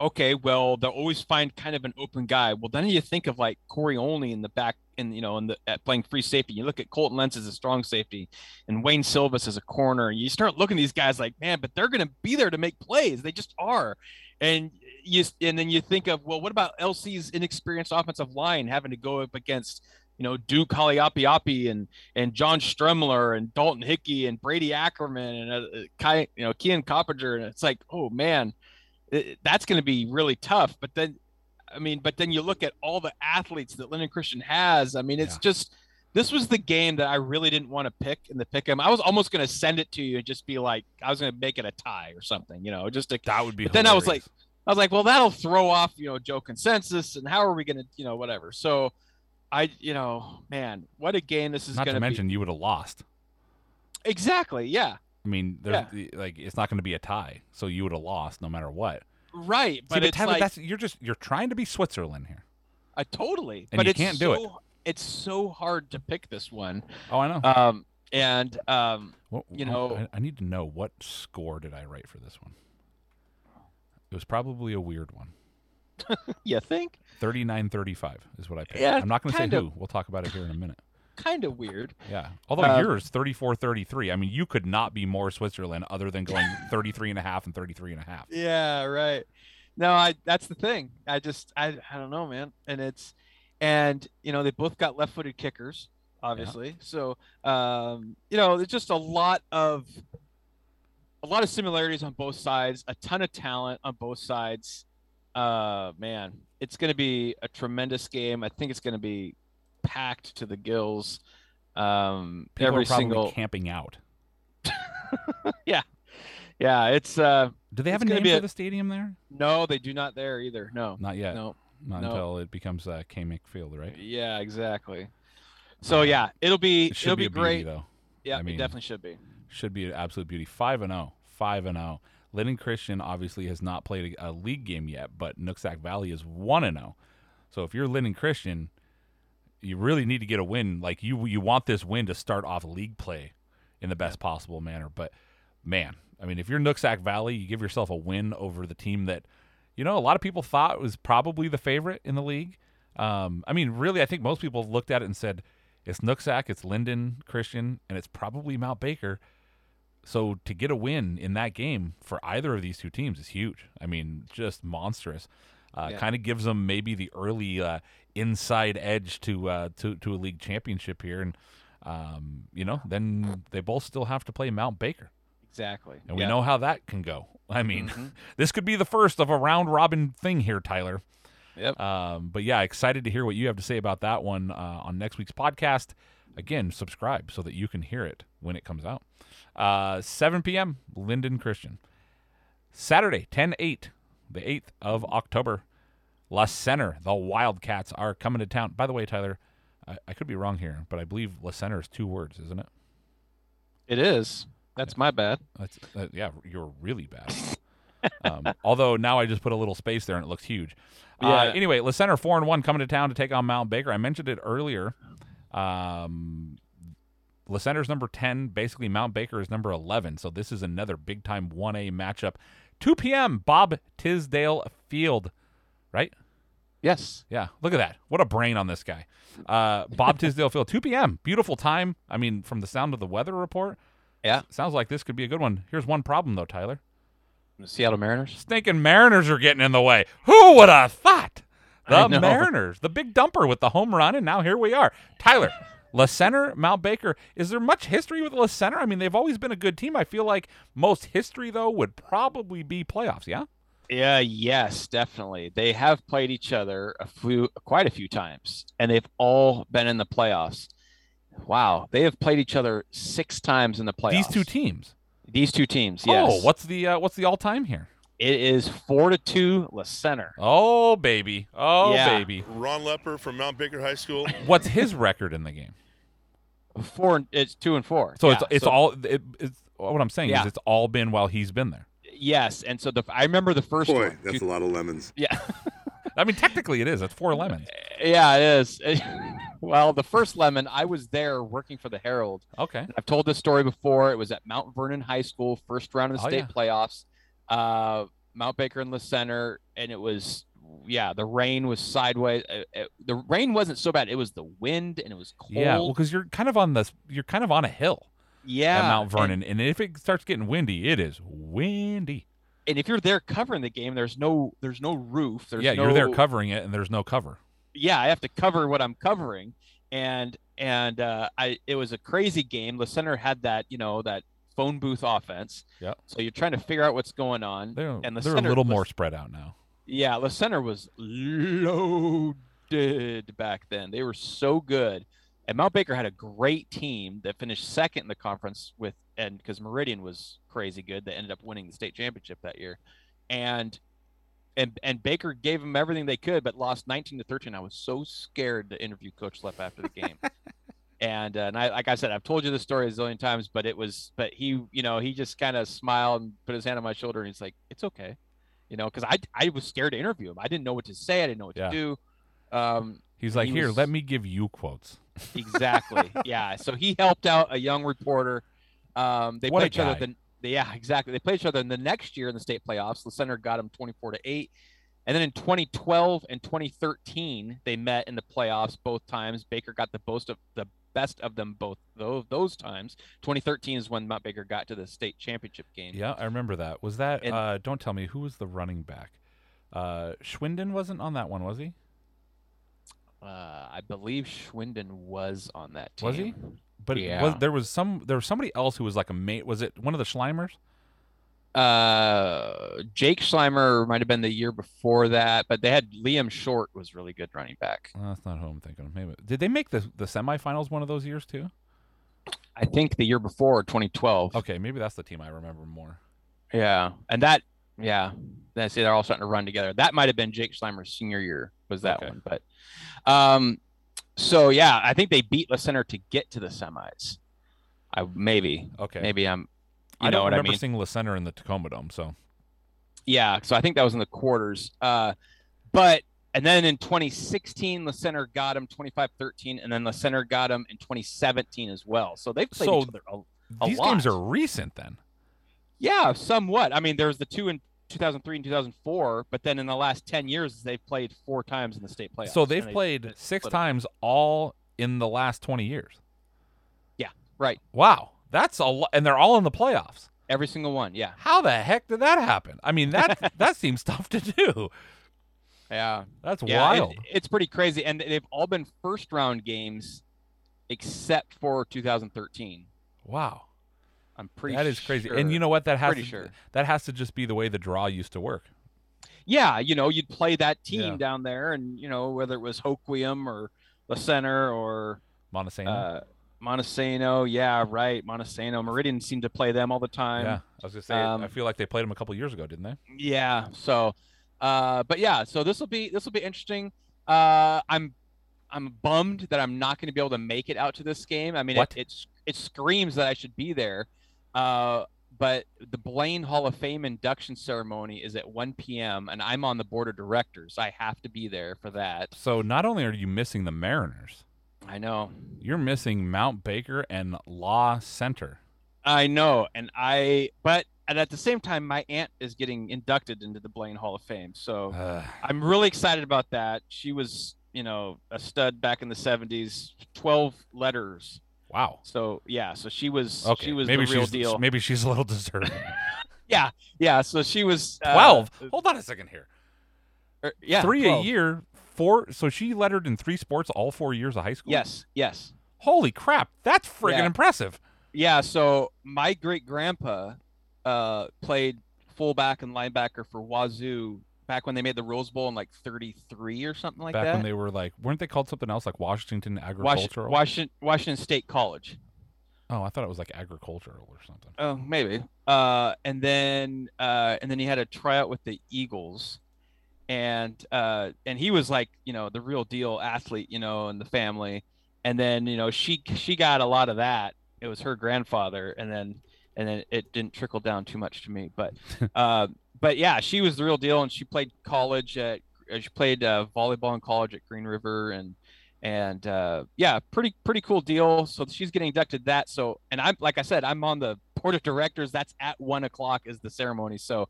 okay, well they'll always find kind of an open guy. Well, then you think of like Corey Only in the back, and you know, in the at playing free safety. You look at Colton Lentz as a strong safety, and Wayne Silvas as a corner. And you start looking at these guys like, man, but they're going to be there to make plays. They just are. And you and then you think of, well, what about LC's inexperienced offensive line having to go up against you know Duke Haliapiapi and and John Stremler and Dalton Hickey and Brady Ackerman and uh, uh, Kai, you know Kian Coppinger and it's like oh man it- that's going to be really tough but then I mean but then you look at all the athletes that Lynden Christian has I mean it's just this was the game that I really didn't want to pick in the pick 'em. I was almost going to send it to you and just be like I was going to make it a tie or something you know just to that would be but then I was like hilarious. I was like well that'll throw off you know Joe consensus and how are we going to you know whatever so I, you know, man, what a game this is Not going to be. mention, you would have lost. Exactly. Yeah. I mean, there's like it's not going to be a tie, so you would have lost no matter what. Right. See, But, but it's Tyler, like, that's you're just you're trying to be Switzerland here. I totally. And but you can't do it. It's so hard to pick this one. Oh, I know. Um, and um, What- you know, I, I need to know what score did I write for this one? It was probably a weird one. you think 39-35 is what I picked. Yeah, I'm not going to say of. who. We'll talk about it here in a minute. kind of weird. Yeah. Although Uh, yours 34-33. I mean, you could not be more Switzerland other than going 33 and a half and 33 and a half. Yeah, right. No, I that's the thing. I just I I don't know, man. And it's and you know, they both got left-footed kickers, obviously. So, um, you know, there's just a lot of a lot of similarities on both sides, a ton of talent on both sides. Uh man, it's going to be a tremendous game. I think it's going to be packed to the gills. Um People every single camping out. yeah. Yeah, it's uh Do they have a name for a- the stadium there? No, they do not there either. No. Not yet. No. Not no. until it becomes uh, K-Mick Field, right? Yeah, exactly. So yeah, it'll be It it'll be be, a beauty, great. though. Yeah, I mean, it definitely should be. Should be an absolute beauty. Five and zero. Five and zero. Lynden Christian obviously has not played a, a league game yet, but Nooksack Valley is one and zero. So if you're Lynden Christian, you really need to get a win. Like you, you want this win to start off league play in the best possible manner. But man, I mean, if you're Nooksack Valley, you give yourself a win over the team that, you know, a lot of people thought was probably the favorite in the league. Um, I mean, really, I think most people looked at it and said, it's Nooksack, it's Lynden Christian, and it's probably Mount Baker. So to get a win in that game for either of these two teams is huge. I mean, just monstrous. Uh, Yeah. Kind of gives them maybe the early uh, inside edge to uh, to to a league championship here, and um, you know, then they both still have to play Mount Baker, Exactly. and we Yeah. know how that can go. I mean, Mhm. this could be the first of a round robin thing here, Tyler. Yep. Um, but yeah, excited to hear what you have to say about that one uh, on next week's podcast. Again, subscribe so that you can hear it when it comes out. Uh, 7 p.m. Lynden Christian. Saturday, 10 8, the 8th of October. La Center, the Wildcats are coming to town. By the way, Tyler, I, I could be wrong here, but I believe La Center is two words, isn't it? It is. That's my bad. That's uh, yeah, you're really bad. um, although now I just put a little space there and it looks huge. Uh, Yeah. anyway, La Center four and one coming to town to take on Mount Baker. I mentioned it earlier. Um, La Center's number ten. Basically, Mount Baker is number eleven. So this is another big time one A matchup. Two p.m. Bob Tisdale Field, right? Yes. Yeah. Look at that. What a brain on this guy. Uh, Bob Tisdale Field, 2 p.m. Beautiful time. I mean, from the sound of the weather report, Yeah. sounds like this could be a good one. Here's one problem, though, Tyler. The Seattle Mariners. Stinking Mariners are getting in the way. Who would have thought? The. Mariners, the big dumper with the home run, and now here we are. Tyler, La Mal Baker. Is there much history with LaCenter? I mean, they've always been a good team. I feel like most history, though, would probably be playoffs, yeah? Yeah, yes, definitely. They have played each other a few, quite a few times, and they've all been in the playoffs. Wow, they have played each other six times in the playoffs. These two teams. These two teams, yes. Oh, what's the uh, what's the all time here? It is four to two, La Center. Oh baby, oh Yeah. baby. Ron Lepper from Mount Baker High School. What's his record in the game? Four, it's two and four. So Yeah, it's it's so- all it, it's what I'm saying Yeah. is it's all been while he's been there. yes, and so the I remember the first Boy, one. that's two- a lot of lemons. Yeah, I mean, technically it is. It's four lemons. yeah, it is. well, the first lemon, I was there working for the Herald. Okay. I've told this story before. It was at Mount Vernon High School, first round of the Oh, state yeah. playoffs. Uh, Mount Baker and the center, and it was yeah, the rain was sideways. Uh, uh, the rain wasn't so bad. It was the wind and it was cold. Yeah, well, because you're kind of on this, you're kind of on a hill yeah, at Mount Vernon, and, if it starts getting windy, it is windy. And, if you're there covering the game, there's no there's no roof. There's yeah, you're there covering it, and there's no cover. yeah, I have to cover what I'm covering, and and uh, I it was a crazy game. The center had that you know that phone booth offense. Yeah. So you're trying to figure out what's going on, They're, and the they're a little was- more spread out now. Yeah, the center was loaded back then. They were so good, and Mount Baker had a great team that finished second in the conference with, and because Meridian was crazy good, they ended up winning the state championship that year, and and and Baker gave them everything they could, but lost 19 to 13. I was so scared to interview Coach Lepp after the game. And, uh, and I, like I said, I've told you this story a zillion times, but it was, but he, you know, he just kind of smiled and put his hand on my shoulder and he's like, it's okay. You know, cause I, I was scared to interview him. I didn't know what to say. I didn't know what Yeah. to do. Um, He's like, he here, was- let me give you quotes. exactly. yeah. So he helped out a young reporter. Um, they What played each other. guy. The, the- yeah, exactly. They played each other. in the next year in the state playoffs, the center got him 24 to eight. And then in 2012 and 2013, they met in the playoffs both times. Baker got the most of the best of them both those those times. 2013 is when Mount Baker got to the state championship game. Yeah, I remember that. Was that? And- uh, don't tell me who was the running back. Uh, Schwinden wasn't on that one, was he? Uh, I believe Schwinden was on that team. Was he? But yeah. was there was some there was somebody else who was like a mate. Was it one of the Schleimers? Uh, Jake Schleimer might have been the year before that, but they had Liam Short was really good running back. Oh, that's not who I'm thinking of. Maybe did they make the the semifinals one of those years too? I think the year before 2012. Okay, maybe that's the team I remember more. Yeah, and that yeah, that's it. They're all starting to run together. That might have been Jake Schleimer's senior year. Was that Okay. one? But um, so yeah, I think they beat La Center to get to the semis. I maybe Okay. maybe I'm. You I know don't what I remember mean? seeing La Center in the Tacoma Dome. So Yeah, so I think that was in the quarters. Uh, but and then in 2016, the center got him 25-13, and then the center got him in 2017 as well. So they've played So each other a, a these lot. games are recent then. yeah, somewhat. I mean, there's the two in 2003 and 2004, but then in the last 10 years, they've played four times in the state playoffs. So they've they- played they six times all in the last 20 years. Yeah, right. Wow, that's a lot, and they're all in the playoffs. Every single one. Yeah. How the heck did that happen? I mean that that seems tough to do. Yeah. That's Yeah, it- it's pretty crazy, and they've all been first round games, except for 2013. Wow. I'm pretty. That is crazy. Sure. And you know what? That has Pretty to, sure. that has to just be the way the draw used to work. yeah, you know, you'd play that team Yeah. down there, and you know whether it was Hoquiam or La Center or Montesano. uh, Montesano, yeah, right, Montesano. Meridian seemed to play them all the time. yeah, I was gonna say. um, I feel like they played them a couple years ago, didn't they? Yeah. So, uh, but yeah, so this will be this will be interesting. Uh, I'm I'm bummed that I'm not going to be able to make it out to this game. I mean, it, it's it screams that I should be there. Uh, but the Blaine Hall of Fame induction ceremony is at 1 p.m. and I'm on the board of directors. I have to be there for that. So not only are you missing the Mariners, I know. you're missing Mount Baker and La Center. I know, and I but and at the same time, my aunt is getting inducted into the Blaine Hall of Fame. So Uh, I'm really excited about that. She was, you know, a stud back in the 70s, 12 letters. wow. So yeah, so she was Okay. she was maybe the real she's deal. maybe she's a little deserving. Yeah, yeah. So she was uh, Twelve. Hold on a second here. er, yeah, three 12. a year. Four. So she lettered in three sports all four years of high school. Yes, yes. Holy crap! That's friggin' Yeah. impressive. Yeah, so my great grandpa uh played fullback and linebacker for Wazoo back when they made the Rose Bowl in like 33 or something like Back that. Back when they were like, weren't they called something else like Washington Wash- Agricultural? Washington Washington State College. oh, I thought it was like agricultural or something. Oh, maybe. Uh, and then uh, and then he had a tryout with the Eagles, and uh, and he was like, you know, the real deal athlete, you know, in the family. And then you know she she got a lot of that. It was her grandfather, and then and then it didn't trickle down too much to me. But uh, but yeah, she was the real deal, and she played college at she played uh, volleyball in college at Green River, and and uh, yeah, pretty pretty cool deal. So she's getting inducted that. So and I'm like I said, I'm on the board of directors. That's at one o'clock is the ceremony. So,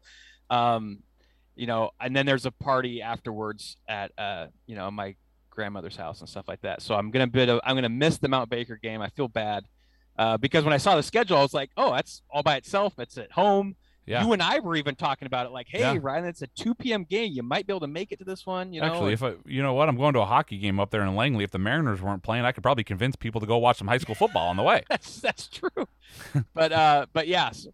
um, you know, and then there's a party afterwards at uh, you know, my grandmother's house and stuff like that. So I'm gonna bit of I'm gonna miss the Mount Baker game. I feel bad. Uh, because when I saw the schedule, I was like, "Oh, that's all by itself. It's at home." Yeah. You and I were even talking about it, like, "Hey, Yeah. Ryan, it's a 2 p.m. game. You might be able to make it to this one." You know, Actually, if I, you know what, I'm going to a hockey game up there in Langley. If the Mariners weren't playing, I could probably convince people to go watch some high school football on the way. that's that's true. but uh, but yes. So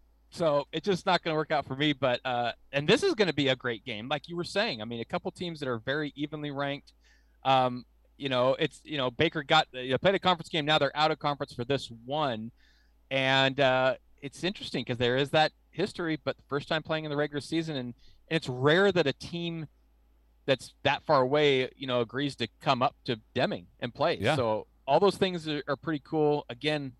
it's just not going to work out for me. But uh, and this is going to be a great game, like you were saying. I mean, a couple teams that are very evenly ranked. Um, you know, it's you know Baker got you know, played a conference game. Now they're out of conference for this one, and uh, it's interesting because there is that history. But the first time playing in the regular season, and, and it's rare that a team that's that far away, you know, agrees to come up to Deming and play. Yeah. So all those things are, are pretty cool. Again,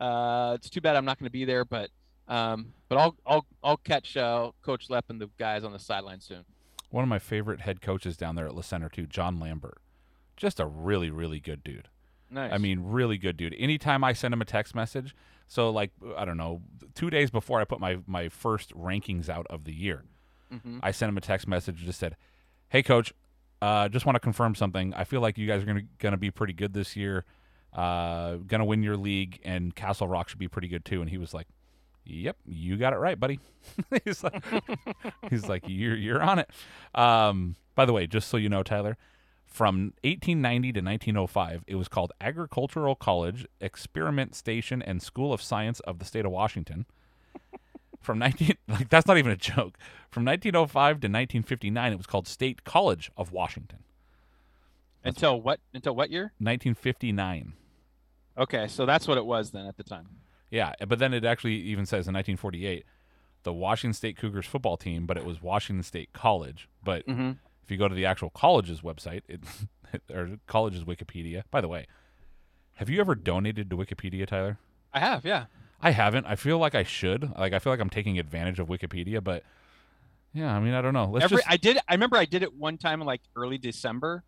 uh, it's too bad I'm not going to be there, but um, but I'll I'll I'll catch uh, Coach Lepp and the guys on the sideline soon. One of my favorite head coaches down there at La Center too, John Lambert. Just a really, really good dude. Nice. I mean, really good dude. Anytime I send him a text message, so like I don't know, two days before I put my my first rankings out of the year, Mhm. I sent him a text message just said, "Hey, coach, uh, just want to confirm something. I feel like you guys are gonna gonna be pretty good this year. Uh, gonna win your league, and Castle Rock should be pretty good too." And he was like, "Yep, you got it right, buddy." he's like, he's like, "You're you're on it." Um, by the way, just so you know, Tyler, from 1890 to 1905, it was called Agricultural College, Experiment Station, and School of Science of the State of Washington. From 19 like that's not even a joke. From 1905 to 1959, it was called State College of Washington. Until what? Until what year? 1959. Okay, so that's what it was then at the time. Yeah, but then it actually even says in 1948, the Washington State Cougars football team, but it was Washington State College. But Mhm. if you go to the actual college's website, it or college's Wikipedia. By the way, have you ever donated to Wikipedia, Tyler? I have, yeah. I haven't. I feel like I should. Like I feel like I'm taking advantage of Wikipedia, but yeah, I mean, I don't know. Let's every just I did I remember I did it one time in like early December.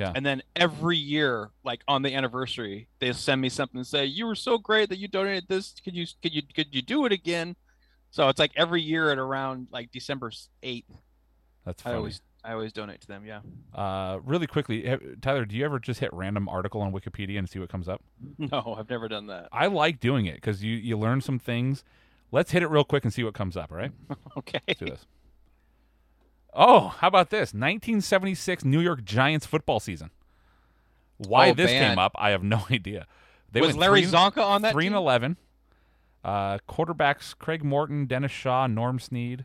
Yeah. And then every year, like on the anniversary, they send me something and say, You were so great that you donated this. Could you could you could you do it again? So it's like every year at around like December eighth. That's I always I always donate to them, yeah. Uh, really quickly, Tyler, do you ever just hit random article on Wikipedia and see what comes up? No, I've never done that. I like doing it because you you learn some things. Let's hit it real quick and see what comes up. All right? Okay. Let's do this. Oh, how about this? 1976 New York Giants football season. Why Oh, this man. came up, I have no idea. They Was Larry three- Csonka on that Three and eleven. Uh, quarterbacks Craig Morton, Dennis Shaw, Norm Snead,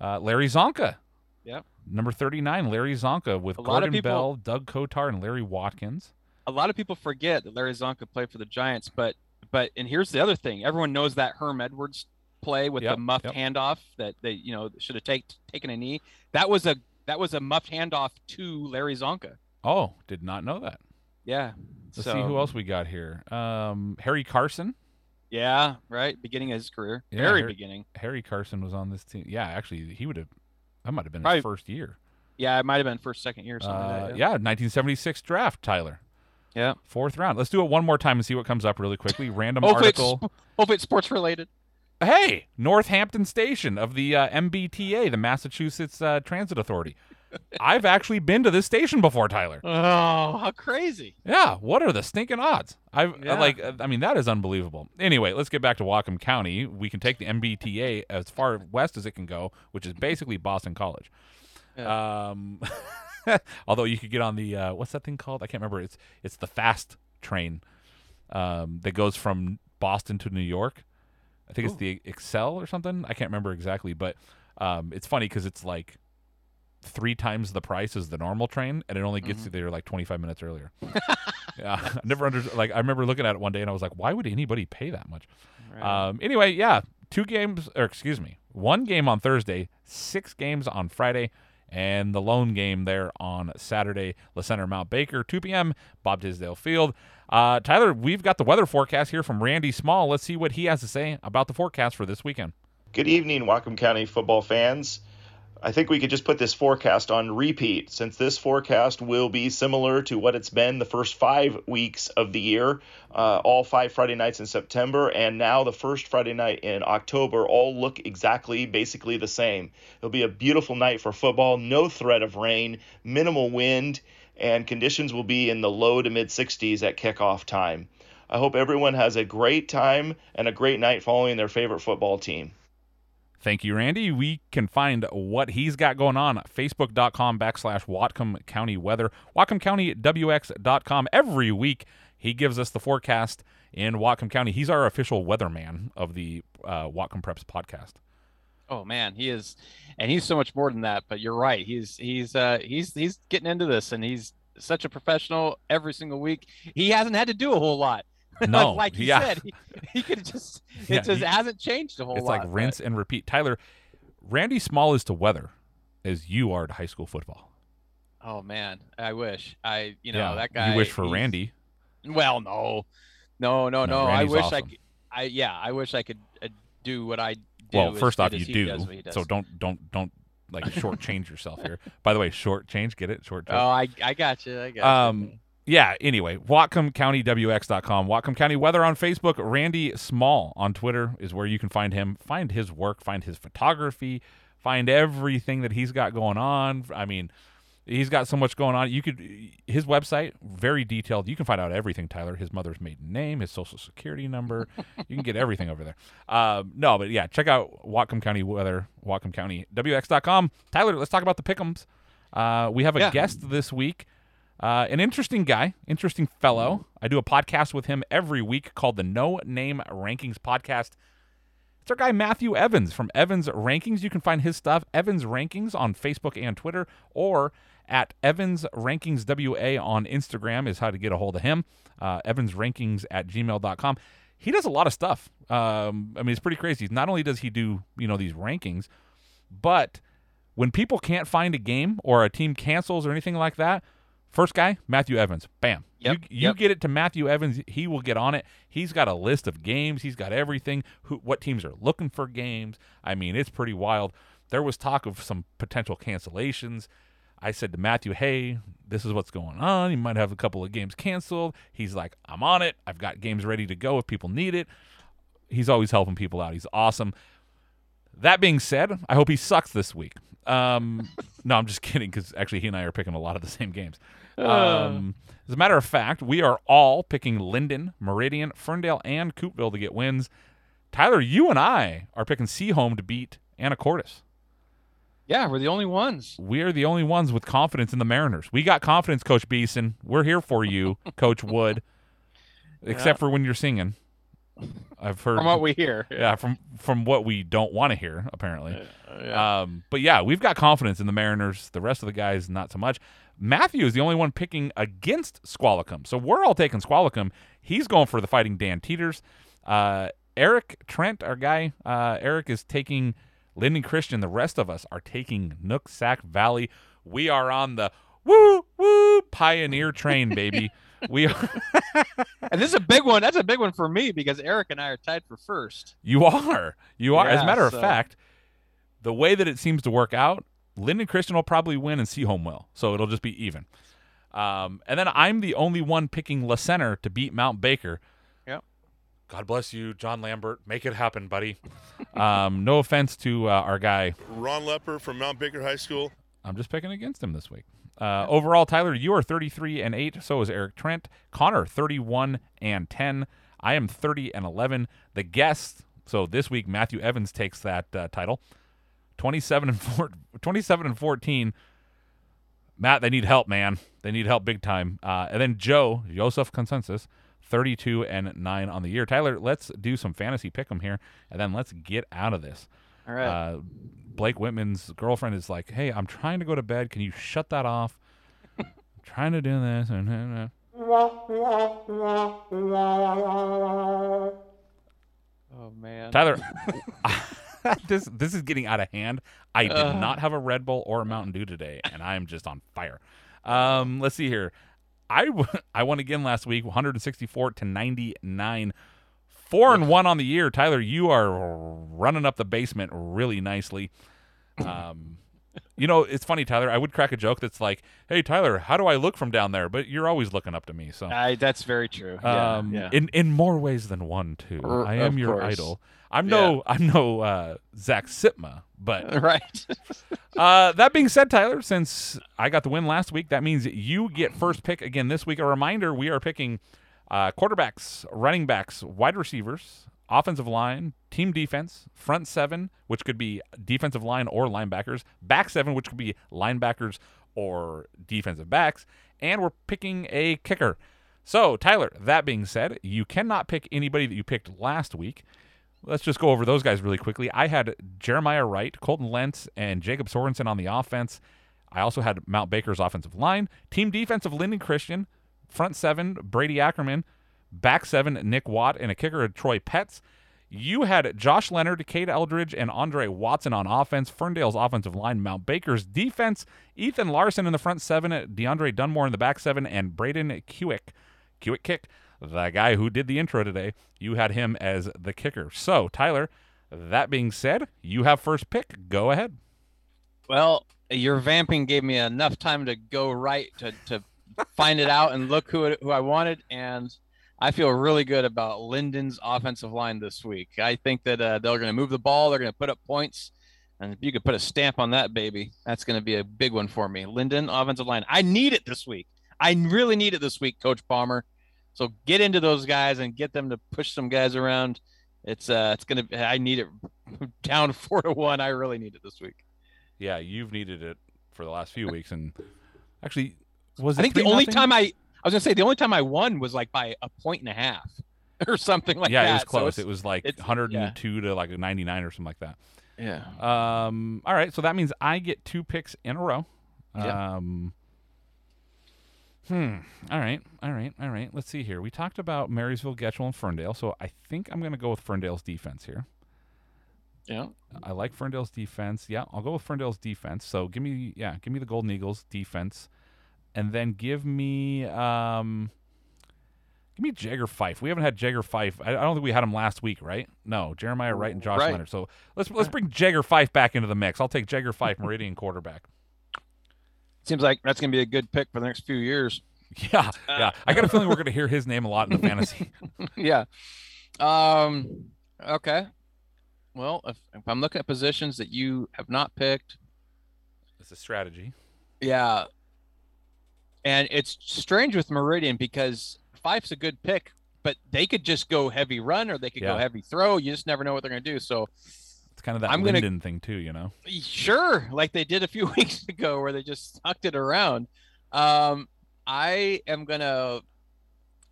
uh, Larry Csonka. Yep. Number 39, Larry Csonka with A Gordon people- Bell, Doug Kotar, and Larry Watkins. A lot of people forget that Larry Csonka played for the Giants, but but and here's the other thing: everyone knows that Herm Edwards play with Yep, the muffed yep. handoff that they you know should have take, taken a knee. That was a that was a muffed handoff to Larry Csonka. Oh, did not know that. Yeah. Let's so, see who else we got here. Um, Harry Carson. Yeah, right. Beginning of his career, Yeah, very Har- beginning. Harry Carson was on this team. Yeah, actually, he would have. That might have been Probably- his first year. Yeah, it might have been first, second year or something. Uh, like that, yeah, 1976 draft, Tyler. Yeah. Fourth round. Let's do it one more time and see what comes up really quickly. Random it's, article. hopefully it's sports related. Hey, Northampton Station of the uh, MBTA, the Massachusetts uh, Transit Authority. I've actually been to this station before, Tyler. Oh, how crazy! Yeah, what are the stinking odds? I've Yeah. like, uh, I mean, that is unbelievable. Anyway, let's get back to Whatcom County. We can take the MBTA as far west as it can go, which is basically Boston College. Um, although you could get on the uh, what's that thing called? I can't remember. It's it's the fast train um, that goes from Boston to New York. I think it's the Excel or something. I can't remember exactly, but um, it's funny because it's like three times the price as the normal train, and it only gets Mhm. you there like 25 minutes earlier. yeah, I never under like I remember looking at it one day and I was like, why would anybody pay that much? Right. Um, anyway, yeah, two games, or excuse me, one game on Thursday, six games on Friday, and the lone game there on Saturday, La Center Mount Baker, 2 p.m., Bob Tisdale Field. Uh, Tyler, we've got the weather forecast here from Randy Small. Let's see what he has to say about the forecast for this weekend. Good evening, Whatcom County football fans. I think we could just put this forecast on repeat since this forecast will be similar to what it's been the first five weeks of the year, uh, all five Friday nights in September, and now the first Friday night in October all look exactly basically the same. It'll be a beautiful night for football, no threat of rain, minimal wind, and conditions will be in the low to mid 60s at kickoff time. I hope everyone has a great time and a great night following their favorite football team. Thank you, Randy. We can find what he's got going on at facebook.com backslash Whatcom County Weather, WhatcomCountyWX.com. Every week, he gives us the forecast in Whatcom County. He's our official weatherman of the uh, Whatcom Preps podcast. Oh man, he is, and he's so much more than that. But you're right. He's he's uh he's he's getting into this, and he's such a professional every single week. He hasn't had to do a whole lot. No, like you yeah. said, he, he could just it Yeah, just he- hasn't changed a whole It's lot. It's like but- rinse and repeat. Tyler, Randy Small is to weather as you are to high school football. Oh man, I wish I you know Yeah, that guy. You wish for Randy. Well, no, no, no, No, no. I wish I awesome. could. I yeah, I wish I could uh, do what I. Well, as first off, you do. does what he does. So don't don't don't like shortchange yourself here. By the way, short change, get it? Short. change. Oh, I I got you. I got you. Um, yeah. Anyway, WhatcomCountyWX.com, Whatcom County Weather on Facebook. Randy Small on Twitter is where you can find him. Find his work. Find his photography. Find everything that he's got going on. I mean, he's got so much going on. You could his website very detailed. You can find out everything. Tyler, his mother's maiden name, his social security number. you can get everything over there. Um, no, but yeah, check out Whatcom County Weather, WhatcomCountyWX.com. Tyler, let's talk about the pickums. Uh, we have a Yeah. guest this week. Uh, an interesting guy, interesting fellow. I do a podcast with him every week called the No Name Rankings Podcast. It's our guy Matthew Evans from Evans Rankings. You can find his stuff, Evans Rankings, on Facebook and Twitter, or at Evans Rankings WA on Instagram is how to get a hold of him. Uh, Evans Rankings at gmail.com. He does a lot of stuff. Um, I mean, it's pretty crazy. Not only does he do, you know, these rankings, but when people can't find a game or a team cancels or anything like that, first guy, Matthew Evans. Bam. Yep, You, you yep. get it to Matthew Evans, he will get on it. He's got a list of games. He's got everything. Who, what teams are looking for games? I mean, it's pretty wild. There was talk of some potential cancellations. I said to Matthew, "Hey, this is what's going on. You might have a couple of games canceled." He's like, "I'm on it. I've got games ready to go if people need it." He's always helping people out. He's awesome. That being said, I hope he sucks this week. Um, no, I'm just kidding because actually he and I are picking a lot of the same games. Um, as a matter of fact, we are all picking Lynden, Meridian, Ferndale, and Coupeville to get wins. Tyler, you and I are picking Sehome to beat Anacortes. yeah, we're the only ones. We are the only ones with confidence in the Mariners. We got confidence, Coach Beeson. We're here for you, Coach Wood. Except for when you're singing. I've heard From what we hear. Yeah, from from what we don't want to hear, apparently. Yeah. Um, but yeah, we've got confidence in the Mariners. The rest of the guys, not so much. Matthew is the only one picking against Squalicum. So we're all taking Squalicum. He's going for the fighting Dan Teeters. Uh, Eric Trent, our guy, uh, Eric is taking Lynden Christian. The rest of us are taking Nooksack Valley. We are on the woo woo pioneer train, baby. we are. and this is a big one. That's a big one for me because Eric and I are tied for first. You are. You are. As a matter so- of fact, the way that it seems to work out, Lynden Christian will probably win and Sehome will. So it'll just be even. Um, and then I'm the only one picking La Center to beat Mount Baker. Yep. God bless you, John Lambert. Make it happen, buddy. um, no offense to uh, our guy. Ron Lepper from Mount Baker High School. I'm just picking against him this week. Uh, overall, Tyler, you are 33 and 8. So is Eric Trent. Connor, 31 and 10. I am 30 and 11. The guest, so this week, Matthew Evans takes that uh, title. 27 and 4, 27 and 14. Matt, they need help, man. They need help big time. Uh, and then Joe, Joseph Consensus, 32 and 9 on the year. Tyler, let's do some fantasy pick 'em here, and then let's get out of this. All right. Uh, Blake Whitman's girlfriend is like, "Hey, I'm trying to go to bed. Can you shut that off? I'm trying to do this." Oh man. Tyler, this this is getting out of hand. I did Ugh. not have a Red Bull or a Mountain Dew today, and I am just on fire. Um, let's see here. I w- I won again last week, 164 to 99. Four and one on the year. Tyler, you are running up the basement really nicely. Um, you know, it's funny, Tyler. I would crack a joke that's like, "Hey, Tyler, how do I look from down there?" But you're always looking up to me, so I, that's very true. Yeah, um, yeah. in in more ways than one too. Er, I am your course. idol. I'm no I'm no uh, Zach Sitma, but right. uh, that being said, Tyler, since I got the win last week, that means you get first pick again this week. A reminder: we are picking uh, quarterbacks, running backs, wide receivers, offensive line, team defense, front seven, which could be defensive line or linebackers, back seven, which could be linebackers or defensive backs, and we're picking a kicker. So, Tyler, that being said, you cannot pick anybody that you picked last week. Let's just go over those guys really quickly. I had Jeremiah Wright, Colton Lentz, and Jacob Sorensen on the offense. I also had Mount Baker's offensive line, team defensive Lynden Christian, front seven Brady Ackerman, back seven Nick Watt, and a kicker Troy Petts. You had Josh Leonard, Kate Eldridge, and Andre Watson on offense. Ferndale's offensive line, Mount Baker's defense, Ethan Larson in the front seven, DeAndre Dunmore in the back seven, and Braden Kewick, Kewick kick, the guy who did the intro today. You had him as the kicker. So, Tyler, that being said, you have first pick. Go ahead. Well, your vamping gave me enough time to go right to, to find it out and look who it, who I wanted, and I feel really good about Lynden's offensive line this week. I think that uh, they're going to move the ball, they're going to put up points, and if you could put a stamp on that baby, that's going to be a big one for me. Lynden offensive line, I need it this week. I really need it this week, Coach Palmer. So get into those guys and get them to push some guys around. It's uh, it's gonna. Be, I need it down four to one. I really need it this week. Yeah, you've needed it for the last few weeks, and actually, was it I think the only nothing? time I I was gonna say the only time I won was like by a point and a half or something like yeah, that. it was close. it's- it was like it's- 102 to like 99 or something like that. Yeah. Um. All right. So that means I get two picks in a row. Yeah. Um. Hmm. All right. All right. All right. Let's see here. We talked about Marysville, Getchell, and Ferndale. So I think I'm going to go with Ferndale's defense here. Yeah. I like Ferndale's defense. Yeah, I'll go with Ferndale's defense. So give me, yeah, give me the Golden Eagles defense, and then give me, um, give me Jagger Fife. We haven't had Jagger Fife. I, I don't think we had him last week, right? No, Jeremiah Wright and Josh Right. Leonard. So let's let's bring Jagger Fife back into the mix. I'll take Jagger Fife, Meridian quarterback. Seems like that's gonna be a good pick for the next few years. Yeah, yeah. I got a feeling we're going to hear his name a lot in the fantasy. yeah. Um. Okay. Well, if, if I'm looking at positions that you have not picked, It's a strategy. yeah. And it's strange with Meridian because Fife's a good pick, but they could just go heavy run or they could go heavy throw. You just never know what they're going to do. So It's kind of that I'm gonna- Lynden thing too, you know. Sure, like they did a few weeks ago, where they just sucked it around. Um, I am gonna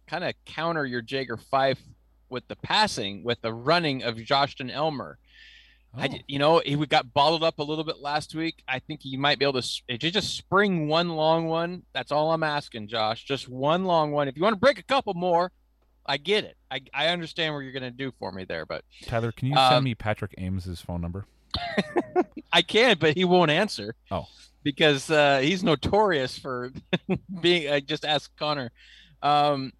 kind of counter your Jagger Fife with the passing, with the running of Joshtyn Elmer. I, d- you know, he got bottled up a little bit last week. I think he might be able to s- if you just spring one long one. That's all I'm asking, Josh. Just one long one. If you want to break a couple more, I get it. I, I understand what you're going to do for me there, but Tyler, can you send Um, me Patrick Ames's phone number? I can, but he won't answer. Oh. because uh, he's notorious for being. I just asked Connor. Um,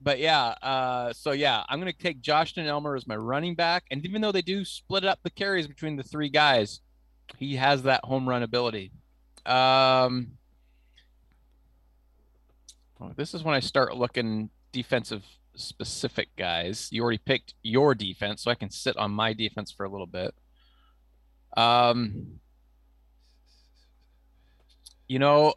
but yeah, uh, so yeah, I'm gonna take Josh Elmer as my running back, and even though they do split up the carries between the three guys, he has that home run ability. Um, oh, this is when I start looking defensive specific guys. You already picked your defense, so I can sit on my defense for a little bit. Um, you know,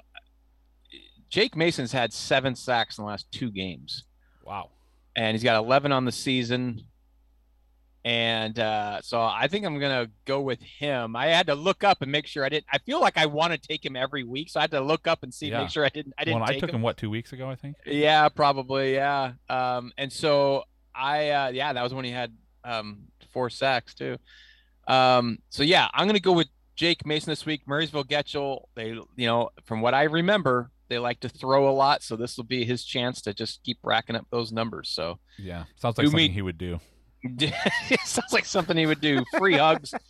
Jake Mason's had seven sacks in the last two games. Wow. And he's got 11 on the season. And uh, so I think I'm going to go with him. I had to look up and make sure I didn't. I feel like I want to take him every week. So I had to look up and see, Yeah. make sure I didn't. I didn't Well, I take took him. him what two weeks ago, I think. Yeah, probably. Yeah. Um, and so I, uh, yeah, that was when he had um, four sacks too. Um, so yeah, I'm gonna go with Jake Mason this week. Marysville Getchell, they, you know, from what I remember, they like to throw a lot, so this will be his chance to just keep racking up those numbers. So Yeah, sounds like something me- he would do. it sounds like something he would do. Free hugs.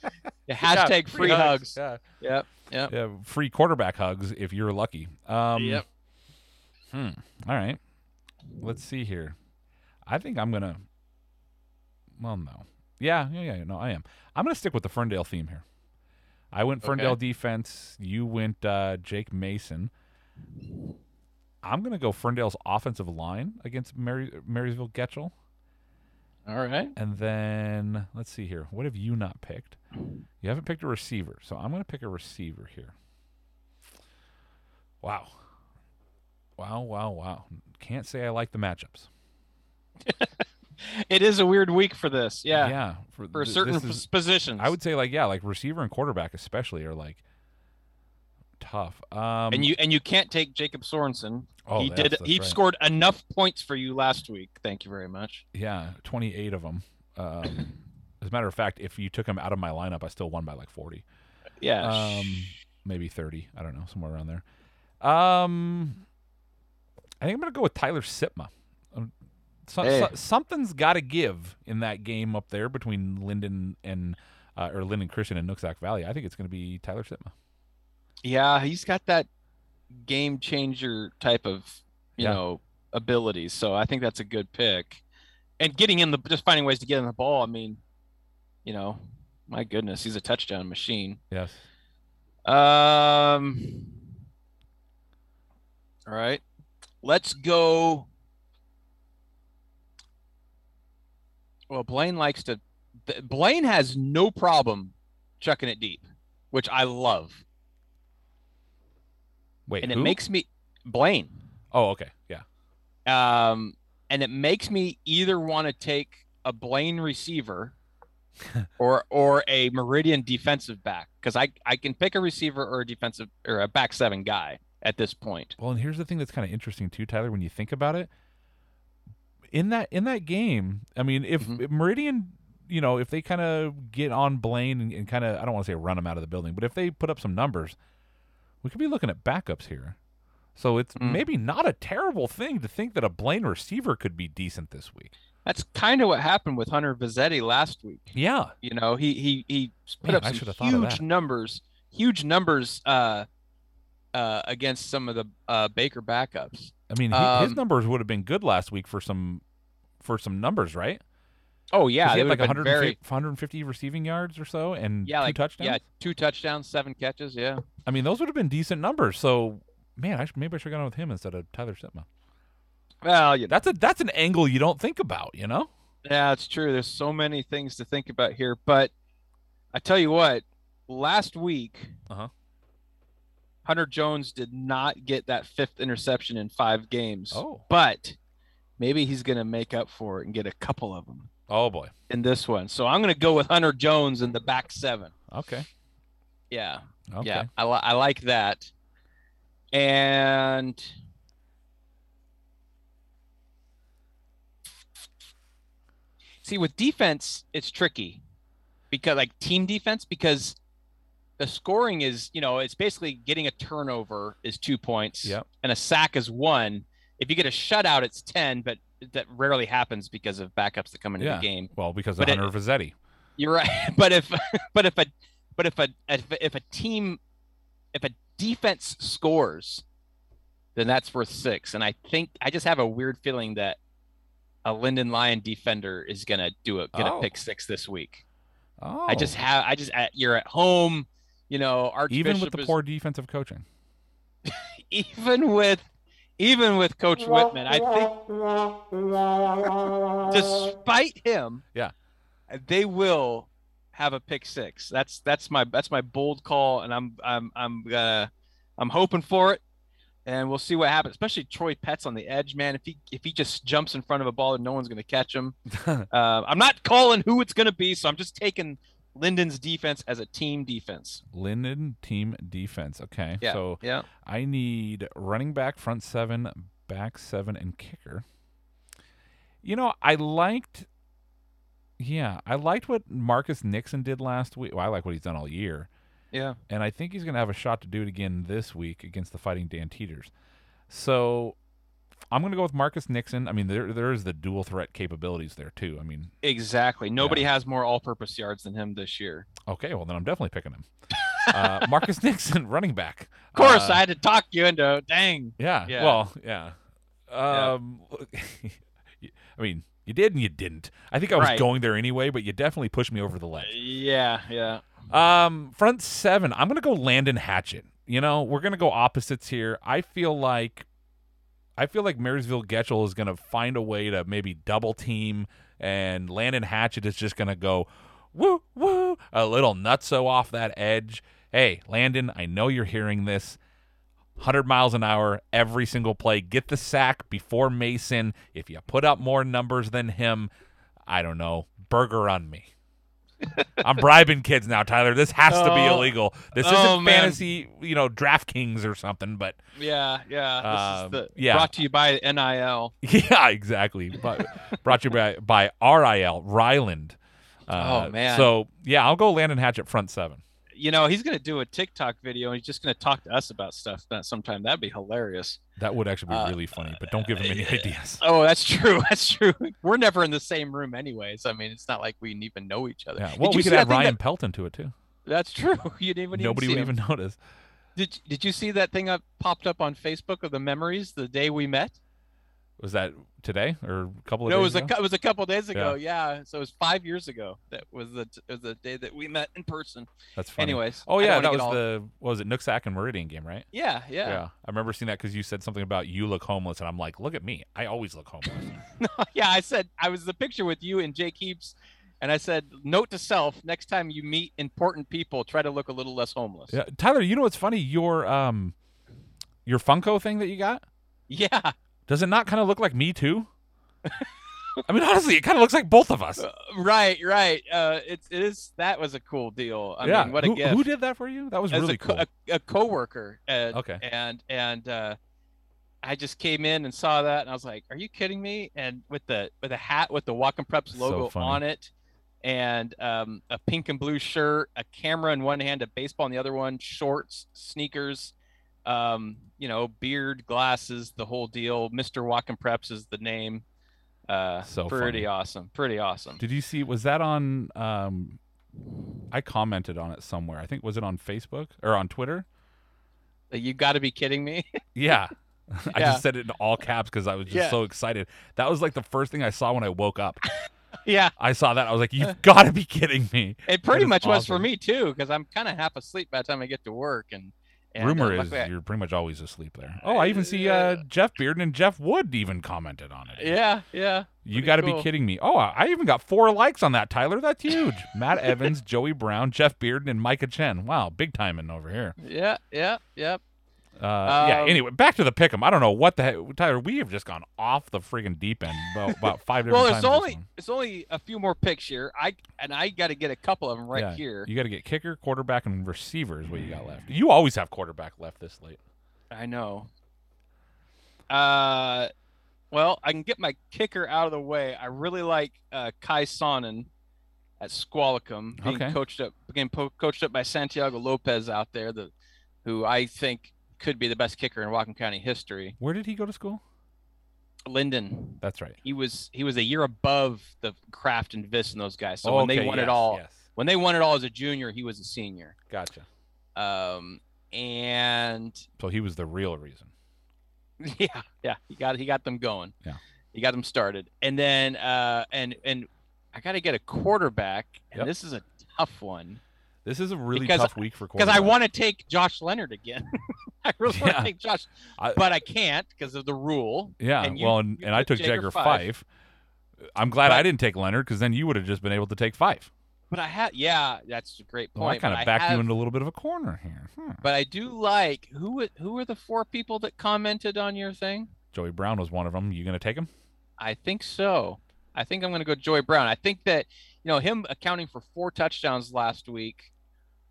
Yeah, Hashtag Yeah, free, hugs. Yeah. Yep. Yep. Yeah, free quarterback hugs if you're lucky. Um, Yep. Hmm. All right. Let's see here. I think I'm gonna. Well, no. Yeah, yeah, yeah. No, I am. I'm gonna stick with the Ferndale theme here. I went Ferndale Okay. defense. You went uh, Jake Mason. I'm gonna go Ferndale's offensive line against Mary, Marysville Getchell. All right. And then let's see here. What have you not picked? You haven't picked a receiver, so I'm going to pick a receiver here. Wow. Wow, wow, wow. Can't say I like the matchups. It is a weird week for this. Yeah. Yeah. For, th- certain is- positions. I would say like yeah, like receiver and quarterback especially are like tough. Um and you and you can't take Jacob Sorensen. Oh, he that's- did. that's he right. scored enough points for you last week. Thank you very much. yeah, 28 of them. Um as a matter of fact, if you took him out of my lineup, I still won by like 40. Yeah. Um, maybe 30. I don't know, somewhere around there. Um, I think I'm going to go with Tyler Sitma. Um, so, Hey. so- something's got to give in that game up there between Lynden and uh, or Lynden Christian and Nooksack Valley. I think it's going to be Tyler Sitma. Yeah, he's got that game changer type of you Yeah. know abilities. So I think that's a good pick. And getting in the just finding ways to get in the ball. I mean, you know, my goodness, he's a touchdown machine. Yes. Um. All right, let's go. Well, Blaine likes to. Blaine has no problem chucking it deep, which I love, Wait, and it who? makes me Blaine. Oh, okay. Yeah. Um, and it makes me either want to take a Blaine receiver or or a Meridian defensive back because I I can pick a receiver or a defensive or a back seven guy at this point. Well, and here's the thing that's kind of interesting too, Tyler. When you think about it, in that in that game, I mean, if, Mm-hmm. if Meridian, you know, if they kind of get on Blaine and, and kind of, I don't want to say run him out of the building, but if they put up some numbers, we could be looking at backups here. So it's Mm. maybe not a terrible thing to think that a Blaine receiver could be decent this week. That's kind of what happened with Hunter Vizzetti last week. Yeah. You know, he he he put Man, up some should have thought of huge numbers, huge numbers uh uh against some of the uh Baker backups. I mean, he, his Um, numbers would have been good last week for some for some numbers, right? Oh yeah, he had like would 150, very 150 receiving yards or so, and yeah, two like touchdowns. yeah, two touchdowns, seven catches, yeah. I mean, those would have been decent numbers. So, man, I should, maybe I should have gone with him instead of Tyler Sitma. Well, That's a that's an angle you don't think about, you know? Yeah, it's true. There's so many things to think about here, but I tell you what, last week, Uh-huh. Hunter Jones did not get that fifth interception in five games. Oh. but maybe he's going to make up for it and get a couple of them Oh boy. in this one. So I'm going to go with Hunter Jones in the back seven. Okay. Yeah, Okay. yeah, I, li- I like that. And see, with defense, it's tricky because like team defense because the scoring is you know it's basically getting a turnover is two points Yep. and a sack is one if you get a shutout it's 10 but that rarely happens because of backups that come into Yeah. the game Well, because But of it- Hunter Vazzetti. you're right but if but if a but if a if, if a team if a defense scores then that's worth six and i think i just have a weird feeling that a Lynden lion defender is gonna do a gonna Oh. pick six this week Oh, I just oh. have I just at, you're at home, you know, Archbishop even with the is- poor defensive coaching. even with even with Coach Whitman, I think despite him, Yeah. they will have a pick six. That's that's my that's my bold call, and I'm I'm I'm gonna I'm hoping for it, and we'll see what happens. Especially Troy Petts on the edge, man. If he if he just jumps in front of a ball, and no one's gonna catch him. uh, I'm not calling who it's gonna be, so I'm just taking Lynden's defense as a team defense. Lynden team defense. Okay. Yeah, So yeah. I need running back, front seven, back seven, and kicker. You know, I liked. Yeah, I liked what Marcus Nixon did last week. Well, I like what he's done all year. Yeah. And I think he's going to have a shot to do it again this week against the Fighting Dan Teeters. So I'm going to go with Marcus Nixon. I mean, there there is the dual threat capabilities there too. I mean, Exactly. Nobody has more all-purpose yards than him this year. okay, well then I'm definitely picking him. uh, Marcus Nixon, running back. Of course, Uh, I had to talk you into. Dang. Yeah. Yeah. Well, yeah. Um, I mean, you did and you didn't. I think I was Right. going there anyway, but you definitely pushed me over the ledge. Yeah. Yeah. Um, front seven. I'm gonna go Landon Hatchet. You know, we're gonna go opposites here. I feel like, I feel like Marysville Getchell is gonna find a way to maybe double team, and Landon Hatchet is just gonna go, woo woo, a little nutso off that edge. Hey, Landon, I know you're hearing this. 100 miles an hour every single play. Get the sack before Mason. If you put up more numbers than him, I don't know, burger on me. I'm bribing kids now, Tyler. This has to be Oh. illegal. This Oh, isn't man. fantasy, you know, DraftKings or something, but Yeah. Yeah. This Um, is the, yeah. Brought to you by NIL. yeah, exactly. But brought to you by, by RIL, Ryland. Uh, Oh, man. So, yeah, I'll go Landon Hatchet front seven. You know, he's gonna do a TikTok video and he's just gonna talk to us about stuff that sometime. That'd be hilarious. That would actually be Uh, really funny, but don't give him any ideas. Oh, that's true. That's true. We're never in the same room, anyways. I mean, it's not like we even know each other. Yeah, well, we could add Ryan that- Pelton to it, too. That's true. You didn't even Nobody see would him. even notice. Did Did you see that thing that popped up on Facebook of the memories the day we met? Was that today or a couple of No, it days was a ago? cou- it was a couple days ago. Yeah. so it was five years ago. That was the it was the day that we met in person. That's funny. Anyways. Oh yeah, that was all- the what was it Nooksack and Meridian game, right? Yeah, yeah. Yeah, I remember seeing that because you said something about you look homeless, and I'm like, look at me, I always look homeless. no, yeah, I said I was the picture with you and Jake Heaps, and I said, note to self: next time you meet important people, try to look a little less homeless. yeah, Tyler, you know what's funny? Your um, your Funko thing that you got, Yeah. Does it not kind of look like me too? I mean, honestly, it kind of looks like both of us. Right, right. Uh, it's it is that was a cool deal. I yeah, mean, what a who, gift. who did that for you? That was As really a, co- cool. A, a coworker. Uh, Okay. And and uh, I just came in and saw that, and I was like, "Are you kidding me?" And with the with a hat with the Whatcom Preps logo funny. on it, and um, a pink and blue shirt, a camera in one hand, a baseball in the other one, shorts, sneakers, um, you know, beard, glasses, the whole deal. Mister Whatcom Preps is the name. Uh, So pretty funny. awesome. Pretty awesome. Did you see? Was that on? Um, I commented on it somewhere. I think was it on Facebook or on Twitter? You got to be kidding me. Yeah. I Yeah. just said it in all caps because I was just Yeah. so excited. That was like the first thing I saw when I woke up. yeah. I saw that. I was like, you've got to be kidding me. It pretty much was for me too, because I'm kind of half asleep by the time I get to work. And, and uh, Rumor is I- you're pretty much always asleep there. Oh, I even see uh, Jeff Bearden and Jeff Wood even commented on it. yeah, yeah. You got to cool. be kidding me. Oh, I even got four likes on that, Tyler. That's huge. Matt Evans, Joey Brown, Jeff Bearden, and Micah Chen. Wow, big timing over here. Yeah, yeah, yep. Uh, yeah. Um, Anyway, back to the pick'em. I don't know what the heck, Tyler. We have just gone off the friggin' deep end about, about five different Well, this only it's only a few more picks here. I and I got to get a couple of them right Yeah, here. You got to get kicker, quarterback, and receiver is what you got left. You always have quarterback left this late. I know. Uh, well, I can get my kicker out of the way. I really like uh, Kai Sonnen at Squalicum, being Okay. coached up, being po- coached up by Santiago Lopez out there, the who I think could be the best kicker in Whatcom County history. Where did he go to school? Lynden. That's right. He was he was a year above the Kraft and Vis and those guys. So Oh, when they won yes, it all, yes. when they won it all as a junior, he was a senior. Gotcha. Um, and So he was the real reason. yeah, yeah, he got he got them going. Yeah. he got them started, and then uh, and and I got to get a quarterback, and Yep. this is a tough one. This is a really Because- tough week for because I want to take Josh Leonard again. I really want to take Josh, I- but I can't because of the rule. Yeah, and you- well, and, and I took Jagger Fife. I'm glad I didn't take Leonard because then you would have just been able to take Fife. But I had, yeah, that's a great Well, I kind of backed have- you into a little bit of a corner here. Hmm. But I do like who who are the four people that commented on your thing? Joey Brown was one of them. You going to take him? I think so. I think I'm going to go Joey Brown. I think that you know him accounting for four touchdowns last week.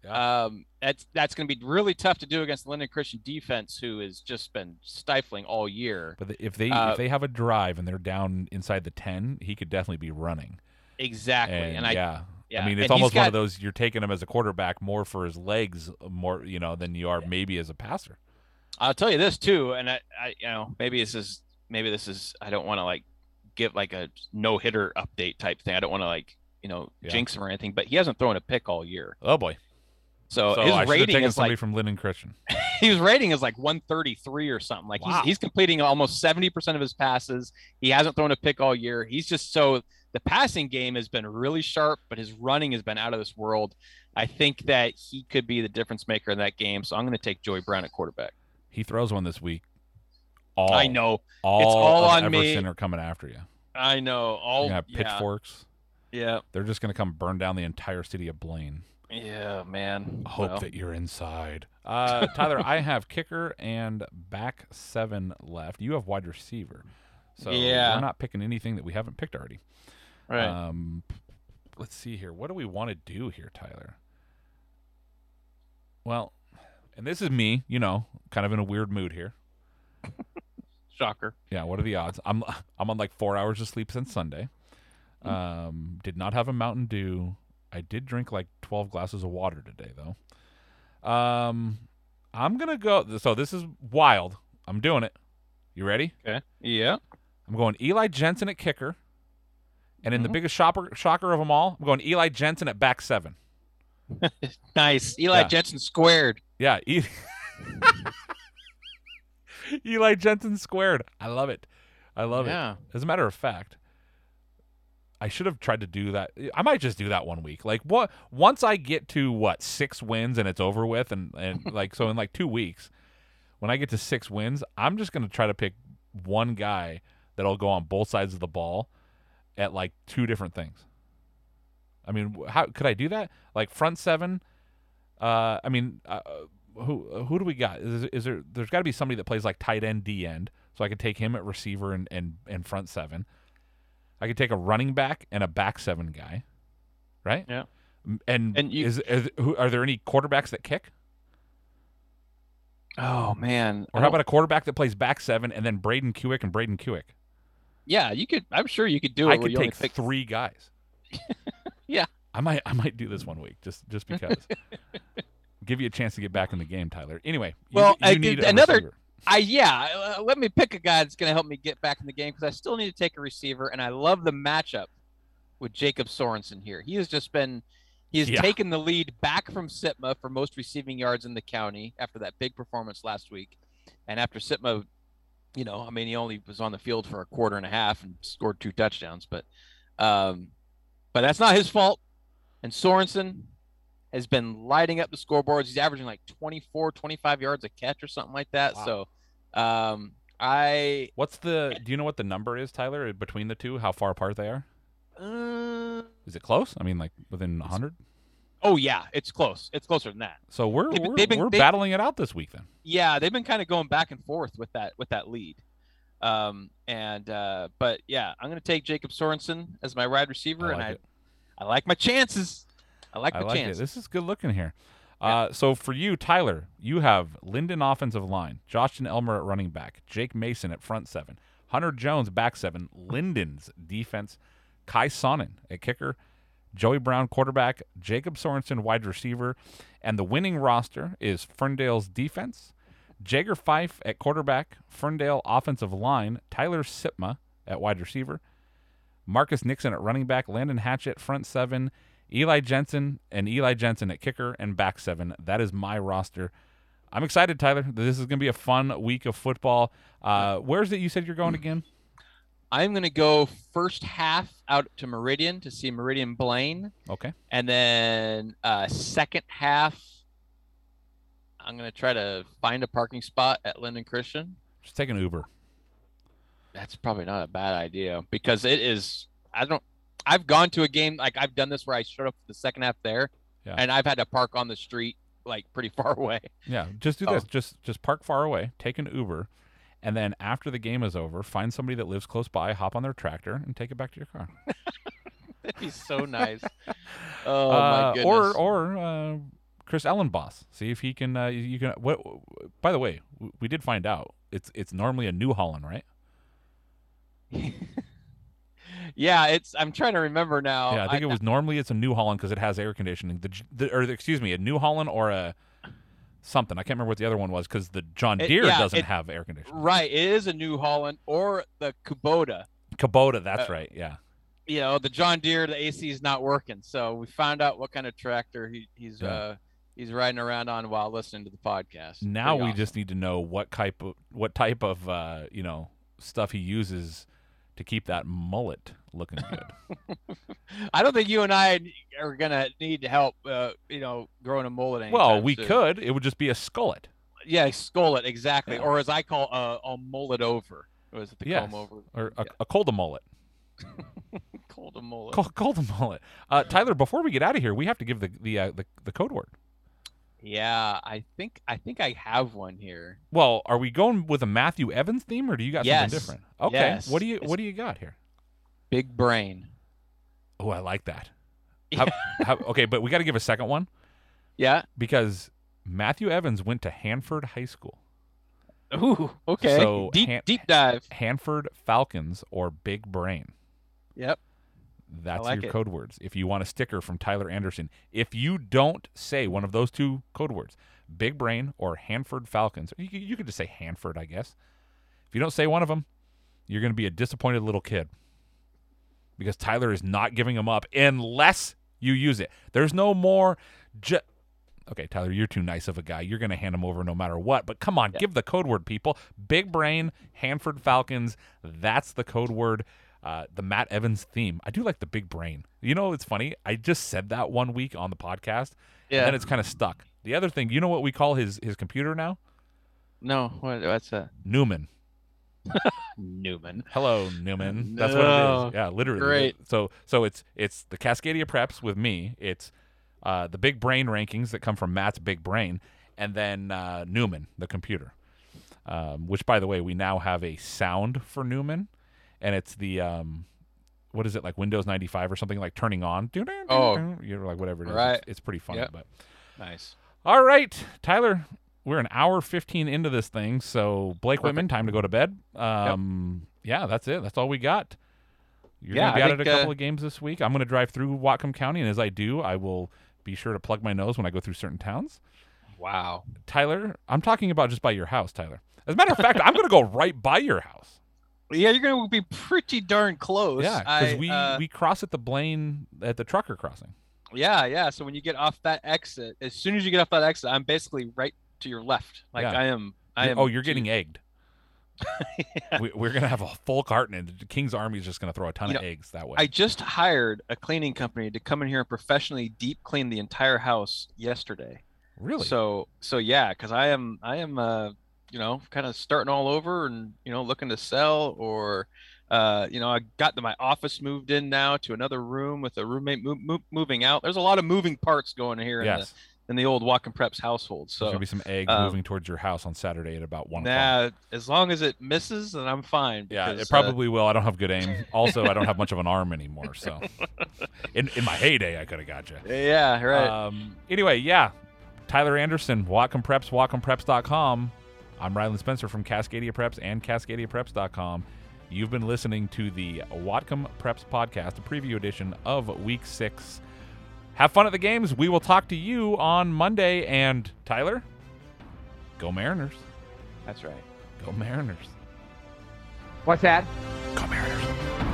Um, that's that's going to be really tough to do against the Lynden Christian defense, who has just been stifling all year. But if they Uh, if they have a drive and they're down inside the ten, he could definitely be running. Exactly, And, and I- yeah, yeah, I mean it's he's almost one of those you're taking him as a quarterback more for his legs, more you know, than you are maybe as a passer. I'll tell you this too, and I, I you know maybe this is maybe this is I don't want to like give like a no hitter update type thing. I don't want to like you know Yeah. jinx him or anything, but he hasn't thrown a pick all year. Oh boy. So, So his I rating is somebody like from Lynden Christian. his rating is like 133 or something. Like Wow. he's he's completing almost 70% of his passes. He hasn't thrown a pick all year. He's just so the passing game has been really sharp, but his running has been out of this world. I think that he could be the difference maker in that game. So I'm going to take Joey Brown at quarterback. He throws one this week. All I know. all It's all on me. Everson are coming after you. I know. All have yeah. pitchforks. Yeah. They're just gonna come burn down the entire city of Blaine. Yeah, man. Hope Well. that you're inside. Uh, Tyler, I have kicker and back seven left. You have wide receiver. So Yeah. we're not picking anything that we haven't picked already. Right. Um, let's see here. What do we want to do here, Tyler? Well, and this is me, you know, kind of in a weird mood here. Shocker. Yeah, what are the odds? I'm I'm on like four hours of sleep since Sunday. Hmm. Um, did not have a Mountain Dew. I did drink like twelve glasses of water today, though. Um, I'm gonna go. So this is wild. I'm doing it. You ready? Okay. Yeah. I'm going Eli Jensen at kicker, and in the Mhm. biggest shopper, shocker of them all, I'm going Eli Jensen at back seven. Nice. Eli Yeah. Jensen squared. Yeah, E- Eli Jensen squared. I love it. I love Yeah. it. As a matter of fact, I should have tried to do that. I might just do that one week. Like what? Once I get to what six wins and it's over with, and and like so in like two weeks, when I get to six wins, I'm just gonna try to pick one guy that'll go on both sides of the ball at like two different things. I mean, how could I do that? Like front seven. Uh, I mean, uh, who who do we got? Is, is there? There's got to be somebody that plays like tight end, D end, so I could take him at receiver and and and front seven. I could take a running back and a back seven guy, right? Yeah. And And you- is, is who, are there any quarterbacks that kick? Oh man. Or how about a quarterback that plays back seven and then Braden Kewick and Braden Kewick? Yeah, you could. I'm sure you could do it. I could you take pick three guys. Yeah. I might I might do this one week just just because. Give you a chance to get back in the game, Tyler. Anyway, Well, you I need another. receiver. I yeah. Uh, let me pick a guy that's going to help me get back in the game because I still need to take a receiver, and I love the matchup with Jacob Sorensen here. He has just been. He has Yeah. taken the lead back from Sitma for most receiving yards in the county after that big performance last week, and after Sitma, you know, I mean, he only was on the field for a quarter and a half and scored two touchdowns, but, um, but that's not his fault. And Sorensen has been lighting up the scoreboards. He's averaging like 24, 25 yards a catch or something like that. So, um, I What's the? Do you know what the number is, Tyler, between the two? How far apart they are? uh, Is it close? I mean, like within hundred. oh yeah, it's close. It's closer than that. So we're They've we're, they've been- we're they- battling it out this week then. Yeah, they've been kind of going back and forth with that with that lead. Um, and uh, but yeah, I'm gonna take Jacob Sorensen as my wide receiver, I and I it. I like my chances. I like I my like chances. it. This is good looking here. Uh, so for you, Tyler, you have Lynden offensive line, Joshton Elmer at running back, Jake Mason at front seven, Hunter Jones back seven, Lynden's defense, Kai Sonnen at kicker, Joey Brown, quarterback, Jacob Sorensen, wide receiver, and the winning roster is Ferndale's defense, Jagger Fife at quarterback, Ferndale offensive line, Tyler Sipma at wide receiver, Marcus Nixon at running back, Landon Hatchett front seven, Eli Jensen and Eli Jensen at kicker and back seven. That is my roster. I'm excited, Tyler. This is going to be a fun week of football. Uh, where's it you said you're going again? I'm going to go first half out to Meridian to see Meridian Blaine. Okay. And then uh, second half, I'm going to try to find a parking spot at Lynden Christian. Just take an Uber. That's probably not a bad idea because it is. I don't. I've gone to a game like I've done this where I showed up the second half there, Yeah. and I've had to park on the street like pretty far away. Yeah, just do Oh. this. Just just park far away, take an Uber, and then after the game is over, find somebody that lives close by, hop on their tractor, and take it back to your car. That'd be so nice. Oh Uh, my goodness. Or or uh, Chris Ellenboss. See if he can. Uh, you can. What? By the way, we did find out it's it's normally a New Holland, right? Yeah, it's. I'm trying to remember now. yeah, I think it was normally it's a New Holland because it has air conditioning. The, the or excuse me, a New Holland or a something. I can't remember what the other one was because the John It- Deere yeah, doesn't it- have air conditioning. Right, it is a New Holland or the Kubota. Kubota, that's Uh, right. Yeah. You know, the John Deere, the AC is not working. So we found out what kind of tractor he, he's Yeah. uh he's riding around on while listening to the podcast. Now Pretty we awesome. just need to know what type of what type of uh, you know stuff he uses to keep that mullet looking good. I don't think you and I are gonna need to help. Uh, you know, growing a mullet. well, we soon. could. It would just be a skullet. Yeah, skullet exactly, Yeah. or as I call uh, a mullet over. Was it the Yes. comb over? Or a, a cold mullet. cold a mullet. Cold, cold mullet. Uh, Tyler, before we get out of here, we have to give the the uh, the, the code word. Yeah, I think I think I have one here. Well, are we going with a Matthew Evans theme, or do you got Yes. something different? Okay. Yes. What do you What do you got here? Big brain. Oh, I like that. How, how, okay, but we got to give a second one. Yeah. Because Matthew Evans went to Hanford High School. Ooh, okay. So deep Han- deep dive. Hanford Falcons or Big Brain. Yep. That's like your it. code words. If you want a sticker from Tyler Anderson, if you don't say one of those two code words, Big Brain or Hanford Falcons, you, you could just say Hanford, I guess. If you don't say one of them, you're going to be a disappointed little kid because Tyler is not giving them up unless you use it. There's no more. Ju- okay, Tyler, you're too nice of a guy. You're going to hand them over no matter what. But come on, give the code word, people. Big Brain, Hanford Falcons. That's the code word. Uh, the Matt Evans theme. I do like the big brain. You know, it's funny. I just said that one week on the podcast, Yeah. and then it's kind of stuck. The other thing, you know what we call his his computer now? No, what, what's that? Newman. Newman. Hello, Newman. That's what it is. Yeah, literally. Great. So so it's it's the Cascadia Preps with me. It's uh, the big brain rankings that come from Matt's big brain, and then uh, Newman, the computer. Um, which, by the way, we now have a sound for Newman, and it's the um, what is it like Windows ninety five or something like turning on? Oh. you're like whatever it is. Right. It's, it's pretty funny, Yep. but Nice. all right, Tyler, we're an hour 15 into this thing. So, Blake Whitman, time to go to bed. Um, Yeah, that's it. That's all we got. You're Yeah, going to be I out at a couple uh, of games this week. I'm going to drive through Whatcom County, and as I do, I will be sure to plug my nose when I go through certain towns. Wow. Tyler, I'm talking about just by your house, Tyler. As a matter of fact, I'm going to go right by your house. Yeah, you're going to be pretty darn close. Yeah, because we, uh, we cross at the Blaine, at the trucker crossing. Yeah, yeah. So when you get off that exit, as soon as you get off that exit, I'm basically right to your left. Like Yeah. I am. I You're- am. oh, you're getting egged. we, we're going to have a full carton, and the King's Army is just going to throw a ton You of know, eggs that way. I just hired a cleaning company to come in here and professionally deep clean the entire house yesterday. Really? So so yeah, because I am I am uh you know kind of starting all over and you know looking to sell or uh you know I got to my office moved in now to another room with a roommate mo- mo- moving out. There's a lot of moving parts going here in Yes. the in the old Whatcom Preps household. So There's gonna be some egg um, moving towards your house on Saturday at about one o'clock. Nah, as long as it misses, then I'm fine. Yeah, because, it uh, probably will. I don't have good aim. Also, I don't have much of an arm anymore. So, in in my heyday, I could have got you. Yeah, right. Um, anyway, yeah, Tyler Anderson, Whatcom Preps, WhatcomPreps.com. I'm Rylan Spencer from Cascadia Preps and CascadiaPreps.com. You've been listening to the Whatcom Preps podcast, a preview edition of Week Six. Have fun at the games. We will talk to you on Monday. And Tyler, go Mariners. That's right. Go Mariners. What's that? Go Mariners.